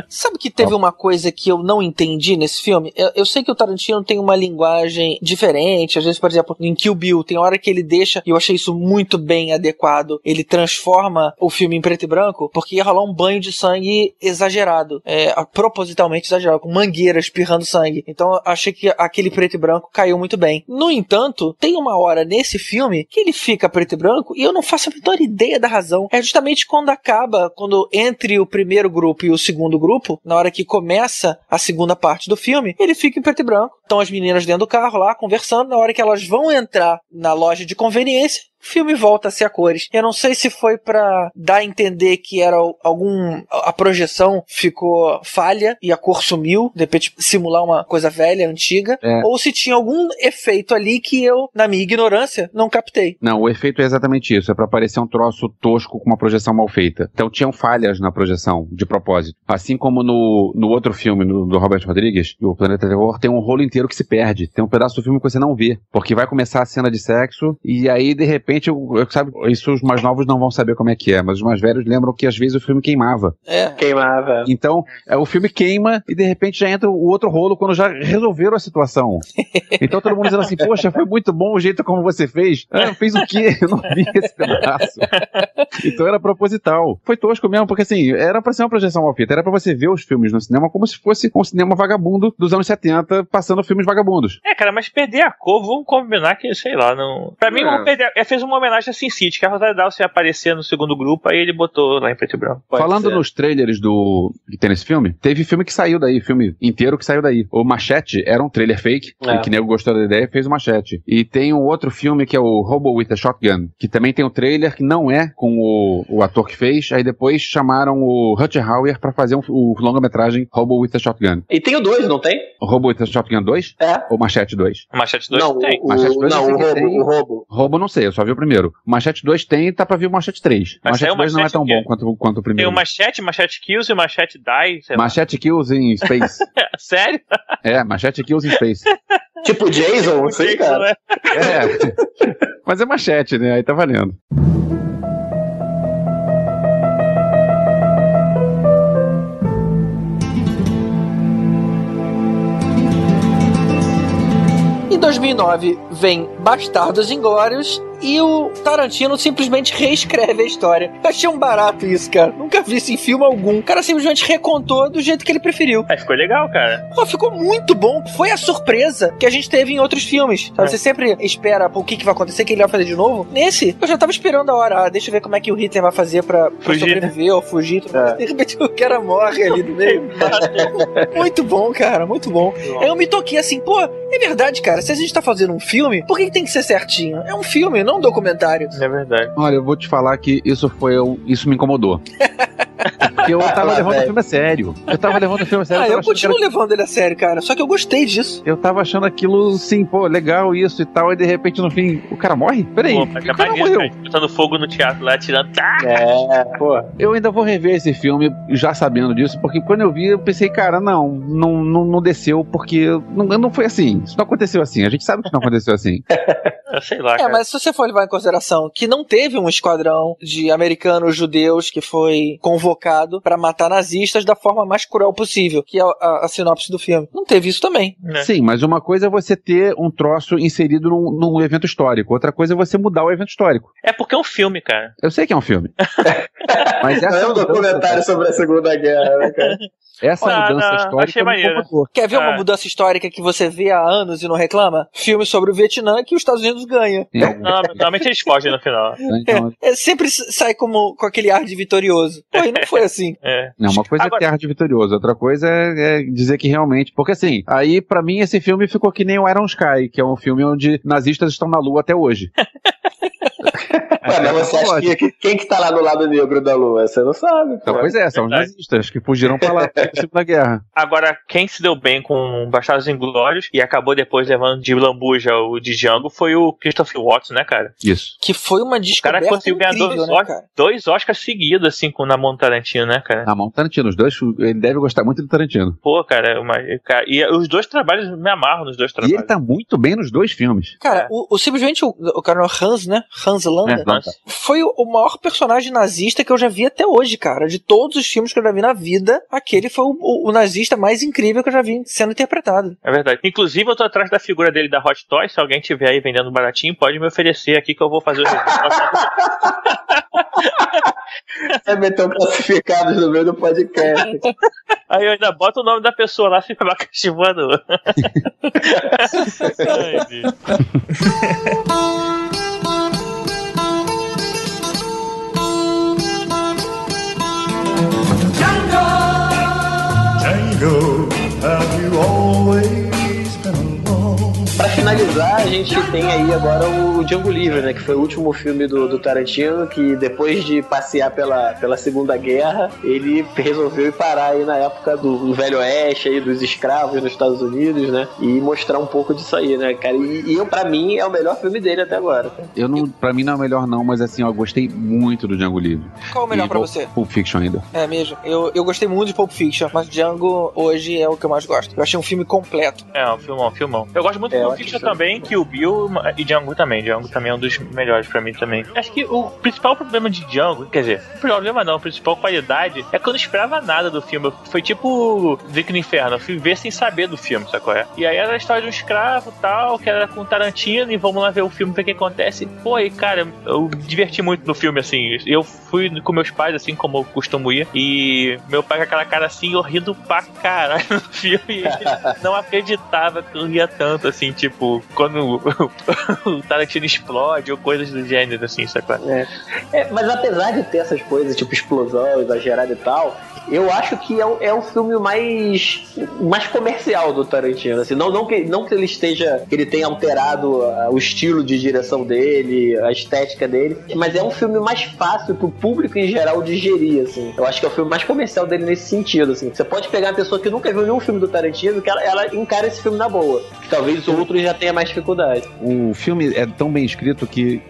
Sabe que teve uma coisa que eu não entendi nesse filme? Eu, eu sei que o Tarantino tem uma linguagem diferente. Às vezes, por exemplo, em Kill Bill, tem hora que ele deixa, e eu achei isso muito bem adequado, ele transforma o filme em preto e branco, porque ia rolar um banho de sangue exagerado. É, propositalmente exagerado, com mangueira espirrando sangue. Então eu achei que aquele preto e branco caiu muito bem. No entanto, tem uma hora nesse filme que ele fica preto e branco e eu não faço a menor ideia da razão. É justamente quando acaba, quando entre o primeiro grupo e o segundo grupo, na hora que começa a segunda parte do filme, ele fica em preto e branco. Estão as meninas dentro do carro lá conversando, na hora que elas vão entrar na loja de conveniência, it is. O filme volta a ser a cores. Eu não sei se foi pra dar a entender que era algum. a projeção ficou falha e a cor sumiu, de repente simular uma coisa velha, antiga, É. ou se tinha algum efeito ali que eu, na minha ignorância, não captei. Não, o efeito é exatamente isso. É pra parecer um troço tosco com uma projeção mal feita. Então tinham falhas na projeção, de propósito. Assim como no, no outro filme no- do Robert Rodrigues, o Planeta Terror, tem um rolo inteiro que se perde. Tem um pedaço do filme que você não vê. Porque vai começar a cena de sexo e aí, de repente, eu, eu- sabe, isso os mais novos não vão saber como é que é, mas os mais velhos lembram que às vezes o filme queimava. É. Queimava. Então, é, o filme queima e de repente já entra o outro rolo quando já resolveram a situação. Então todo mundo dizendo assim, poxa, foi muito bom o jeito como você fez. Ah, fez o quê? Eu não vi esse pedaço. Então era proposital. Foi tosco mesmo, porque assim, era pra ser uma projeção mal feita, era pra você ver os filmes no cinema como se fosse um cinema vagabundo dos anos 70, passando filmes vagabundos. É, cara, mas perder a cor, vamos combinar que, sei lá, não. Pra mim, É. vamos perder. Essa fez uma homenagem a Sin City, que a Rosário Dawson ia aparecer no segundo grupo, aí ele botou lá em preto e branco. Falando nos trailers do que tem nesse filme, teve filme que saiu daí, filme inteiro que saiu daí. O Machete era um trailer fake, É. e que nego gostou da ideia e fez o Machete. E tem um outro filme que é o Robo with a Shotgun, que também tem um trailer que não é com o, o ator que fez, aí depois chamaram o Rutger Hauer pra fazer um, o longa-metragem Robo with a Shotgun. E tem o 2, não tem? O Robo with a Shotgun 2? É. Ou Machete 2? Machete 2 Não, tem. o, Machete 2 eu não, o que roubo, tem. o roubo. Roubo não sei, eu só vi o primeiro. O Machete 2 tem, tá pra vir o Machete 3. O Mas Machete saiu o 2 não é Machete tão o quê? bom quanto, quanto o Tem primeiro. o Machete, Machete Kills e o Machete Die. sei lá. Machete Kills in Space. Sério? é, Machete Kills in Space. Tipo Jason, não sei, Jason, cara. né? É. Mas é machete, né? Aí tá valendo. Em 2009 vem Bastardos Inglórios e o Tarantino simplesmente reescreve a história. Eu achei um barato isso, cara. Nunca vi isso em filme algum. O cara simplesmente recontou do jeito que ele preferiu. É, ficou legal, cara. Pô, ficou muito bom. Foi a surpresa que a gente teve em outros filmes. Sabe? É. Você sempre espera o que, que vai acontecer, o que ele vai fazer de novo. Nesse, eu já tava esperando a hora. Ah, deixa eu ver como é que o Hitler vai fazer pra, pra Fugir, né? sobreviver ou fugir. mais. De repente o cara morre ali no meio. muito bom, cara. Muito bom. Aí eu me toquei assim, pô, é verdade, cara. Se a gente tá fazendo um filme, por que, que tem que ser certinho? É um filme, não um documentário. É verdade. Olha, eu vou te falar que isso foi. Isso me incomodou. Porque eu tava Ah, levando velho. o filme a sério. Eu tava levando o filme a sério. Ah, eu que continuo era- levando ele a sério, cara. Só que eu gostei disso. Eu tava achando aquilo, sim, pô, legal isso e tal, e de repente no fim, o cara morre? Peraí, Pô, o cara maneiro, morreu. Botando fogo no teatro lá, tirando. Tá! É, pô. Eu ainda vou rever esse filme já sabendo disso, porque quando eu vi, eu pensei, cara, não, não, não, não desceu, porque não, não foi assim. Isso não aconteceu assim. A gente sabe que não aconteceu assim. Eu sei lá, É, cara. mas se você for levar em consideração que não teve um esquadrão de americanos judeus que foi convocado pra matar nazistas da forma mais cruel possível, que é a, a- a sinopse do filme. Não teve isso também. É. Sim, mas uma coisa é você ter um troço inserido num, num evento histórico, outra coisa é você mudar o evento histórico. É porque é um filme, cara. Eu sei que é um filme. mas Não essa é um documentário sobre a Segunda Guerra, né, cara? Essa Ah, mudança não, histórica achei maneiro. Quer ver uma Ah. mudança histórica que você vê há anos e não reclama? Filme sobre o Vietnã que os Estados Unidos ganham. Não, normalmente eles fogem no final. Então, É, sempre sai como, com aquele ar de vitorioso. Pô, e não foi assim. É. Não, uma coisa Agora- é ter ar de vitorioso, outra coisa é, é dizer que realmente. Porque assim, aí pra mim esse filme ficou que nem o Iron Sky, que é um filme onde nazistas estão na lua até hoje. Ué, mas você acha que, que- quem que tá lá no lado negro da lua? Você não sabe, Então, pois é, são os Verdade. nazistas que fugiram pra lá na Segunda Guerra. Agora, quem se deu bem com Bastardos Inglórios e acabou depois levando de lambuja o de Django foi o Christopher Watts, né, cara? Isso. Que foi uma O cara descoberta conseguiu ganhar incrível, dois, né, dois Oscars seguidos, assim, com, na mão do Tarantino, né, cara? Na mão do Tarantino, os dois, ele deve gostar muito do Tarantino. Pô, cara, uma- cara, e os dois trabalhos, me amarro nos dois E trabalhos. ele tá muito bem nos dois filmes. Cara, o, o- simplesmente o, o cara Hans, né? Hans Landa. É, Landa. Foi o, maior personagem nazista que eu já vi até hoje, cara. De todos os filmes que eu já vi na vida, aquele foi o, o- o nazista mais incrível que eu já vi sendo interpretado. É verdade. Inclusive, eu tô atrás da figura dele da Hot Toys. Se alguém tiver aí vendendo baratinho, pode me oferecer aqui que eu vou fazer o. É meter classificados no meio do podcast. Aí eu ainda boto o nome da pessoa lá, fica abacaxi voador. Ai, finalizar, a gente tem aí agora o Django Livre, né? Que foi o último filme do, do Tarantino, que depois de passear pela, pela Segunda Guerra, ele resolveu ir parar aí na época do, do Velho Oeste, aí, dos escravos nos Estados Unidos, né? E mostrar um pouco disso aí, né, cara? E, e eu, pra mim, é o melhor filme dele até agora. cara. Eu não, pra mim não é o melhor não, mas assim, ó, eu gostei muito do Django Livre. Qual é o melhor E pra Pulp- você? Pulp Fiction ainda. É mesmo. Eu, eu gostei muito de Pulp Fiction, mas Django hoje é o que eu mais gosto. Eu achei um filme completo. É, um filmão, filmão. Eu gosto muito É, do eu Pulp Fiction sim. também, que o Bill e Django também. Django também é um dos melhores pra mim também. Acho que o principal problema de Django, quer dizer, o problema não, a principal qualidade é que eu não esperava nada do filme. Foi tipo Drink no Inferno, eu fui ver sem saber do filme, sacou? É? E aí era a história de um escravo tal, que era com Tarantino, e vamos lá ver o filme, ver o que acontece. Pô, e cara, eu diverti muito no filme, assim. Eu fui com meus pais, assim, como eu costumo ir, e meu pai com aquela cara assim, eu rindo pra caralho no filme, e não acreditava que eu ria tanto, assim, tipo, quando o Tarantino explode ou coisas do gênero, assim, sacou? É. É, mas apesar de ter essas coisas, tipo explosão, exagerada e tal, eu acho que é, o- é o filme mais, mais comercial do Tarantino. Assim, não, não, que, não que ele esteja. que ele tenha alterado ah, o estilo de direção dele, a estética dele, mas é um filme mais fácil pro público em geral digerir. Assim. Eu acho que é o filme mais comercial dele nesse sentido. Assim. Você pode pegar uma pessoa que nunca viu nenhum filme do Tarantino, que ela, ela encara esse filme na boa. Talvez o outro já tenha mais dificuldade. O filme é tão bem escrito que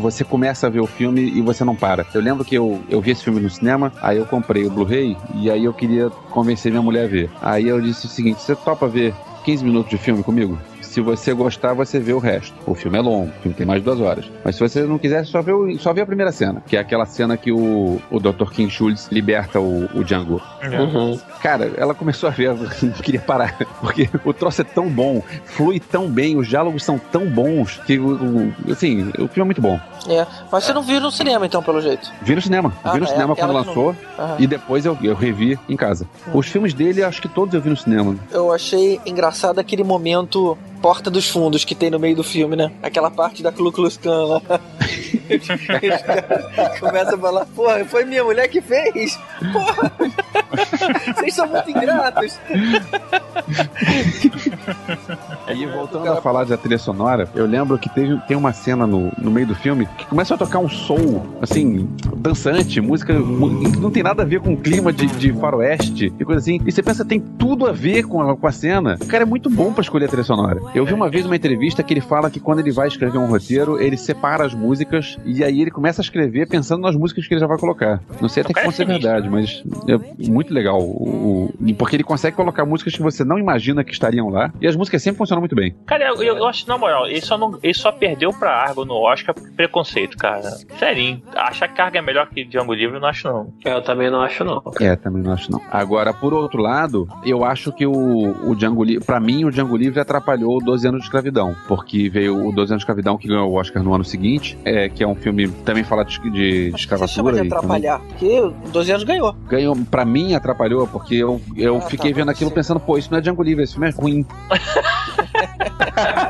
você começa a ver o filme e você não para. Eu lembro que eu, eu vi esse filme no cinema, aí eu comprei o Blu-ray e aí eu queria convencer minha mulher a ver. Aí eu disse o seguinte: você topa ver 15 minutos de filme comigo? Se você gostar, você vê o resto. O filme é longo, o filme tem mais de duas horas. Mas se você não quiser, só vê, o- só vê a primeira cena, que é aquela cena que o, o Dr. King Schultz liberta o, o Django. Uhum. Cara, ela começou a ver, não queria parar, porque o troço é tão bom, flui tão bem, os diálogos são tão bons, que, o, o- assim, o filme é muito bom. É, mas você não viu no cinema, então, pelo jeito. Vi no cinema, Ah, vi no é, cinema quando lançou, Aham. e depois eu, eu revi em casa. Os filmes dele, acho que todos eu vi no cinema. Eu achei engraçado aquele momento Porta dos Fundos que tem no meio do filme, né? Aquela parte da Ku Klux Klan lá. Começam a falar, porra, foi minha mulher que fez. Porra, vocês são muito ingratos. E voltando a falar da trilha sonora, eu lembro que teve, tem uma cena no, no meio do filme que começa a tocar um soul, assim, dançante, música que não tem nada a ver com o clima de, de faroeste e coisa assim. E você pensa, tem tudo a ver com a, com a cena. O cara é muito bom pra escolher a trilha sonora. Eu vi uma vez uma entrevista que ele fala que quando ele vai escrever um roteiro, ele separa as músicas e aí ele começa a escrever pensando nas músicas que ele já vai colocar. Não sei até que é ponto é verdade, mas é muito legal. O, o- porque ele consegue colocar músicas que você não imagina que estariam lá e as músicas sempre funcionam muito bem. Cara, eu, eu acho, na moral, ele só, não, ele só perdeu pra Argo no Oscar por preconceito, cara. Sério, achar que Argo é melhor que Django Livre, eu não acho, não. Eu também não acho, não. É, também não acho não. Agora, por outro lado, eu acho que o, o Django Livre, pra mim, o Django Livre atrapalhou o 12 anos de escravidão, porque veio o 12 anos de escravidão que ganhou o Oscar no ano seguinte, é, que é um filme que também fala de, de, de Você chama escravatura. de e também- atrapalhar, porque 12 anos ganhou. Ganhou, pra mim atrapalhou, porque eu, eu Ah, tá, fiquei vendo pode aquilo pensando, pô, isso não é Django Livre, esse filme é ruim.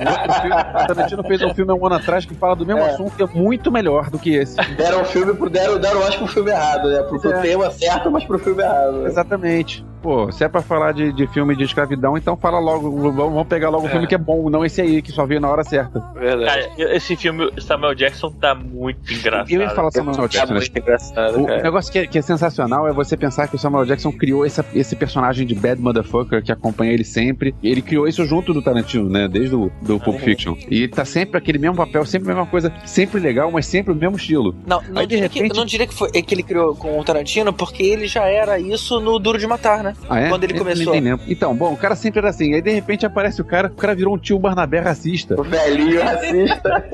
O outro filme, o Tarantino fez um filme há um ano atrás que fala do mesmo É. assunto que é muito melhor do que esse. Deram o filme pro. Deram, deram acho pro filme errado, né? Pro, pro É. tema certo, mas pro filme errado. né? Exatamente. Pô, se é pra falar de, de filme de escravidão, então fala logo, vamos pegar logo o É. filme que é bom, não esse aí, que só veio na hora certa. Verdade. Cara, esse filme, Samuel Jackson tá muito engraçado. Eu ia falar Samuel Jackson, né? muito engraçado, O cara. negócio que é, que é sensacional é você pensar que o Samuel Jackson criou essa- esse personagem de bad motherfucker que acompanha ele sempre. Ele criou isso junto do Tarantino, né? Desde o do Pulp Fiction. E tá sempre aquele mesmo papel, sempre a mesma coisa, sempre legal, mas sempre o mesmo estilo. Não, não, Aí, de diria que, repente- eu não diria que foi que ele criou com o Tarantino, porque ele já era isso no Duro de Matar, né? Ah, é? Quando ele Eu começou. nem lembro. Então, bom, o cara sempre era assim. Aí de repente aparece o cara, o cara virou um tio Barnabé racista. O velhinho racista.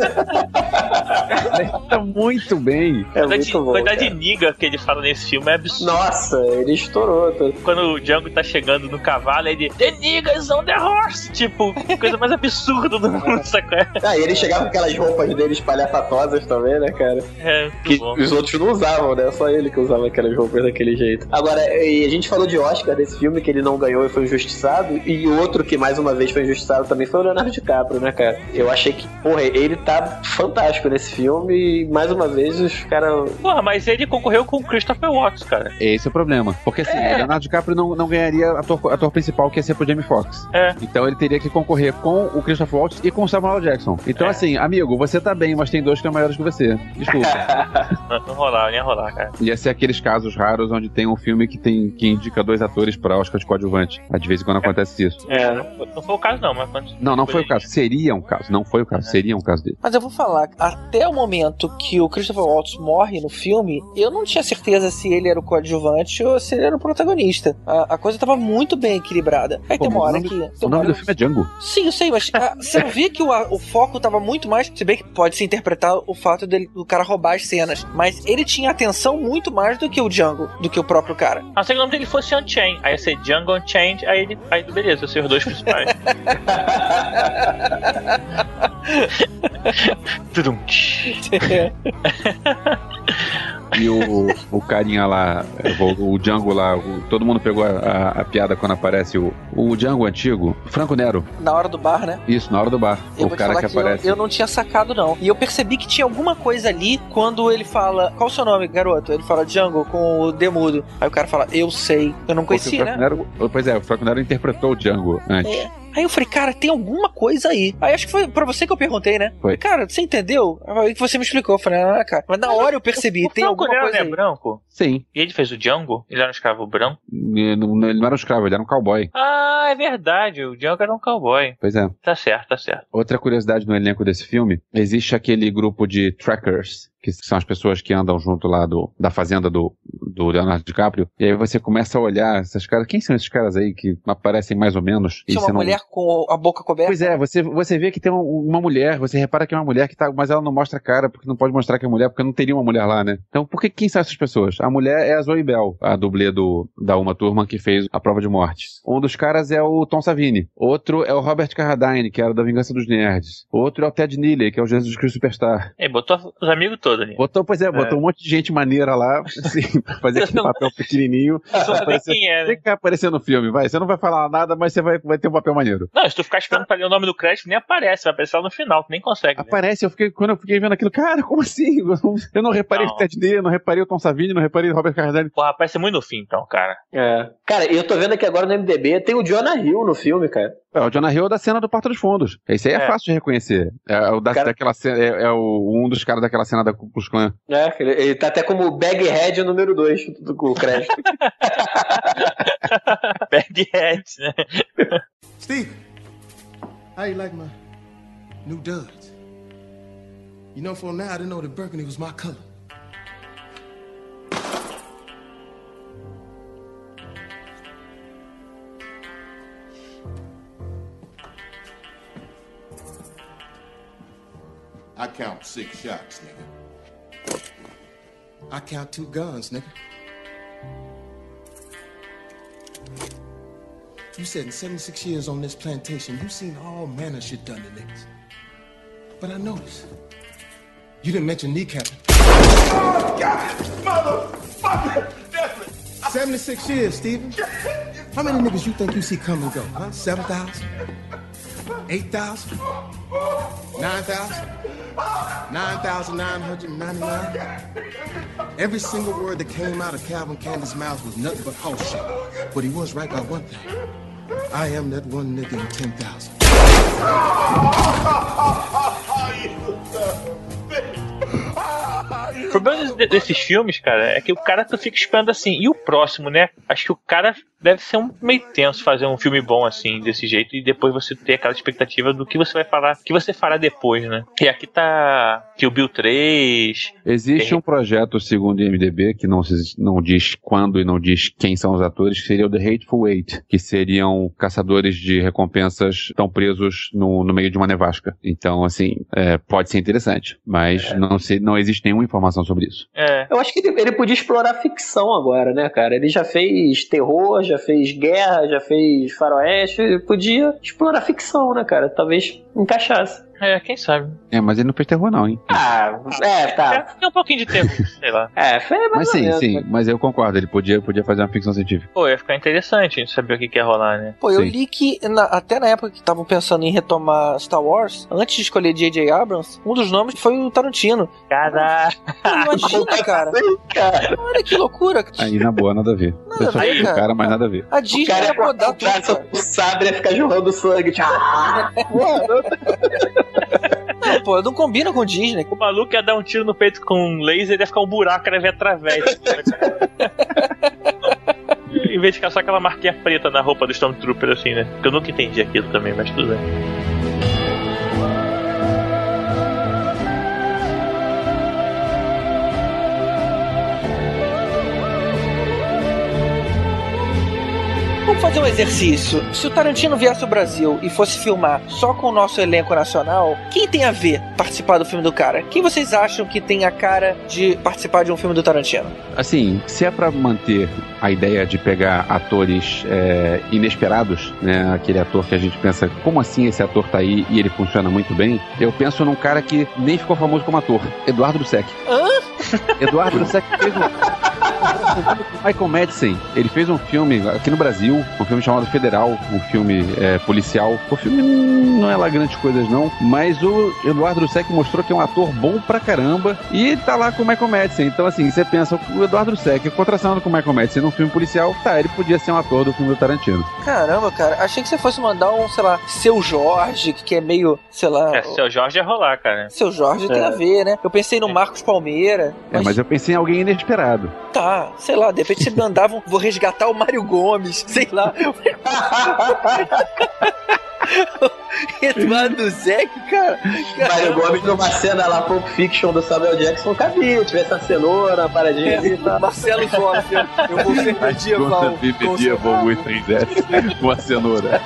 tá muito bem. É quantidade, muito bom. quantidade de niga que ele fala nesse filme é absurdo. Nossa, ele estourou. Quando o Django tá chegando no cavalo, ele The niggas on the horse! Tipo, coisa mais absurda do mundo, sacou? Ah, e ele chegava com aquelas roupas dele espalhafatosas também, né, cara? É, Que bom. os outros não usavam, né? Só ele que usava aquelas roupas daquele jeito. Agora, e a gente falou de Oscar desse filme que ele não ganhou e foi injustiçado. E outro que mais uma vez foi injustiçado também foi o Leonardo DiCaprio, né, cara? Eu achei que, porra, ele tá fantástico nesse filme e mais uma vez os caras. Porra, mas ele concorreu com o Christopher Watts, cara. Esse é o problema. Porque assim, É. Leonardo DiCaprio não, não ganharia ator, ator principal que ia ser pro Jamie Foxx. É. Então ele teria que concorrer com o Christopher Waltz e com o Samuel Jackson. Então, É. assim, amigo, você tá bem, mas tem dois que são maiores que você. Desculpa. Não, não rolar, não ia rolar, cara. Ia ser aqueles casos raros onde tem um filme que tem que indica dois atores pra Oscar de coadjuvante. De vez em quando acontece isso. É, não, não foi o caso, não, mas quando. Não, não foi o caso. Seria um caso. Não foi o caso. Seria um caso dele. Mas eu vou falar, até o momento que o Christopher Waltz morre no filme, eu não tinha certeza se ele era o coadjuvante ou se ele era o protagonista. A, a coisa tava muito bem equilibrada. Aí Pô, tem uma hora o que. o nome do filme é Django. Sim, eu sei, mas ah, você não via que o, o foco tava muito mais. Se bem que pode se interpretar o fato dele, do cara roubar as cenas. Mas ele tinha atenção muito mais do que o Django, do que o próprio cara. A não ser que o nome dele fosse Unchained. Aí ia ser Django Unchained, aí ele. Aí beleza, ser os dois principais. Tudum. E o, o carinha lá, o, o Django lá, o- todo mundo pegou a, a- a piada quando aparece o, o Django antigo, Franco Nero. Na hora do bar, né? Isso, na hora do bar. Eu o vou te cara falar que que, eu- aparece. eu, não tinha sacado, não. E eu percebi que tinha alguma coisa ali quando ele fala. Qual o seu nome, garoto? Ele fala Django com o Demudo. Aí o cara fala, eu sei. Eu não conhecia, né? Nero- pois é, o Franco Nero interpretou o Django antes. É. Aí eu falei, cara, tem alguma coisa aí. Aí acho que foi pra você que eu perguntei, né? Foi. Cara, você entendeu? Aí que você me explicou. Eu falei, ah, cara. Mas na hora eu percebi, tem Franco alguma Nero coisa não é branco? Sim. E ele fez o Django? Ele era um escravo branco? Ele não ele não era um escravo, ele era um cowboy. Ah, é verdade. O Django era um cowboy. Pois é. Tá certo, tá certo. Outra curiosidade no elenco desse filme, existe aquele grupo de trackers, que são as pessoas que andam junto lá do, da fazenda do, do Leonardo DiCaprio, e aí você começa a olhar esses caras, quem são esses caras aí que aparecem mais ou menos? E Tinha você uma não- mulher com a boca coberta. Pois é, você, você vê que tem um- uma mulher, você repara que é uma mulher que tá, mas ela não mostra a cara, porque não pode mostrar que é mulher, porque não teria uma mulher lá, né? Então, por que quem são essas pessoas? A mulher é a Zoe Bell, a dublê do, da Uma Turma que fez a prova de morte. Um dos caras é o Tom Savini. Outro é o Robert Carradine, que era da Vingança dos Nerds. Outro é o Ted Neely, que é o Jesus Cristo Superstar. É, botou os amigos todos ali. Botou, pois é, botou um monte de gente maneira lá, assim, pra fazer aquele papel pequenininho. Só aparecer- quem é, né? Tem que aparecer no filme, vai. Você não vai falar nada, mas você vai, vai ter um papel maneiro. Não, se tu ficar esperando pra ler o nome do crédito, nem aparece. Vai aparecer lá no final, tu nem consegue. né? Aparece, eu fiquei, quando eu fiquei vendo aquilo, cara, como assim? Eu não, eu não reparei Não. o Ted Neely, não reparei o Tom Savini, não reparei o Robert Carradine. Porra, aparece muito no fim, então, cara. É. Cara, eu tô vendo aqui agora no MDB, tem o Jonah Hill no filme, cara. É, o Jonah Hill é da cena do Porta dos Fundos. Esse aí é, É. fácil de reconhecer. É, o da, Cara- daquela cena, é, é o, um dos caras daquela cena da Ku Klux Klan. É, ele, ele tá até como Baghead número 2 do, do crédito. Baghead, né? Steve, how you like my new duds? You know, for now, I didn't know that burgundy was my color. I count six shots, nigga. I count two guns, nigga. You said in 76 years on this plantation, you've seen all manner of shit done to niggas. But I noticed. You didn't mention kneecapping. Oh, God! Motherfucker! 76 years, Steven. How many niggas you think you see come and go, huh? 7,000? 8,000? 9,000? 9,999? Every single word that came out of Calvin Candy's mouth was nothing but horse shit. But he was right about one thing. I am that one nigga in 10,000. O problema de- desses filmes, cara, é que o cara tu fica esperando assim. E o próximo, né? Acho que o cara deve ser um meio tenso fazer um filme bom assim, desse jeito, e depois você ter aquela expectativa do que você vai falar, que você fará depois, né? E aqui tá que o Bill 3. Existe um projeto, segundo o IMDB, que não, se- não diz quando e não diz quem são os atores, que seria o The Hateful Eight, que seriam caçadores de recompensas que estão presos no, no meio de uma nevasca. Então, assim, é, pode ser interessante, mas não, sei, não existe nenhuma informação sobre isso. É. Eu acho que ele, ele podia explorar ficção agora, né, cara? Ele já fez terror, já fez guerra, já fez faroeste. Podia explorar ficção, né, cara? Talvez encaixasse. É, quem sabe. É, mas ele não fez terror, não, hein? Ah, é, tá. Tem um pouquinho de tempo, sei lá. É, foi mais Mas sim, sim, né? mas eu concordo, ele podia, podia fazer uma ficção científica. Pô, ia ficar interessante a gente saber o que, que ia rolar, né? Pô, eu Sim. li que na- até na época que estavam pensando em retomar Star Wars, antes de escolher J.J. Abrams, um dos nomes foi o Tarantino. Caraca! Pô, imagina, cara. Olha que loucura. Aí, na boa, nada a ver. Nada eu a só ver, o cara. cara, mas nada a ver. A Disney cara ia rodar o cara só o sabre ia ficar jorrando sangue. Tipo, ah, Não, pô, não combina com Disney. O maluco ia dar um tiro no peito com um laser e ia ficar um buraco, cara, ia ver através. em vez de ficar só aquela marquinha preta na roupa do Stormtrooper, assim, né? Que eu nunca entendi aquilo também, mas tudo bem. Fazer um exercício. Se o Tarantino viesse ao Brasil e fosse filmar só com o nosso elenco nacional, quem tem a ver participar do filme do cara? Quem vocês acham que tem a cara de participar de um filme do Tarantino? Assim, se é pra manter a ideia de pegar atores é, inesperados, né? Aquele ator que a gente pensa, como assim esse ator tá aí e ele funciona muito bem? Eu penso num cara que nem ficou famoso como ator, Eduardo Dussek. Hã? Eduardo Dussek fez um... Michael Madsen, ele fez um filme aqui no Brasil, um filme chamado Federal, um filme é, policial. O filme não é lá grandes coisas não, mas o Eduardo Dussek mostrou que é um ator bom pra caramba e tá lá com o Michael Madsen. Então assim, você pensa, o Eduardo Dussek contracionando com o Michael Madsen num filme policial, tá, ele podia ser um ator do filme do Tarantino. Caramba, cara, achei que você fosse mandar um, sei lá, Seu Jorge, que é meio, sei lá... É, seu Jorge ia rolar, cara. Seu Jorge tem É. a ver, né? Eu pensei no Marcos Palmeira. É, mas eu pensei em alguém inesperado. Tá, sei lá, de repente você mandava um, vou resgatar o Mário Gomes, sei lá. Eduardo Zec, cara. Mário Gomes numa cena lá, Pulp Fiction do Samuel Jackson, cabia. Tivesse a cenoura, a paradinha ali e tal. Marcelo Zófia, eu vou ser medieval. Medieval muito em com a cenoura.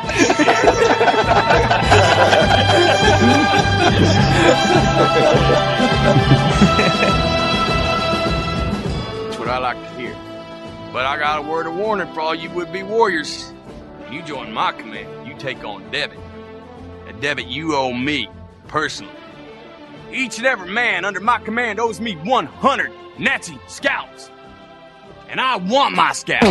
That's what But I got a word of warning for all you would-be warriors. You join my command, you take on Devitt. A Devitt, you owe me, personally. Each and every man under my command owes me 100 Nazi scalps. And I want my scalps.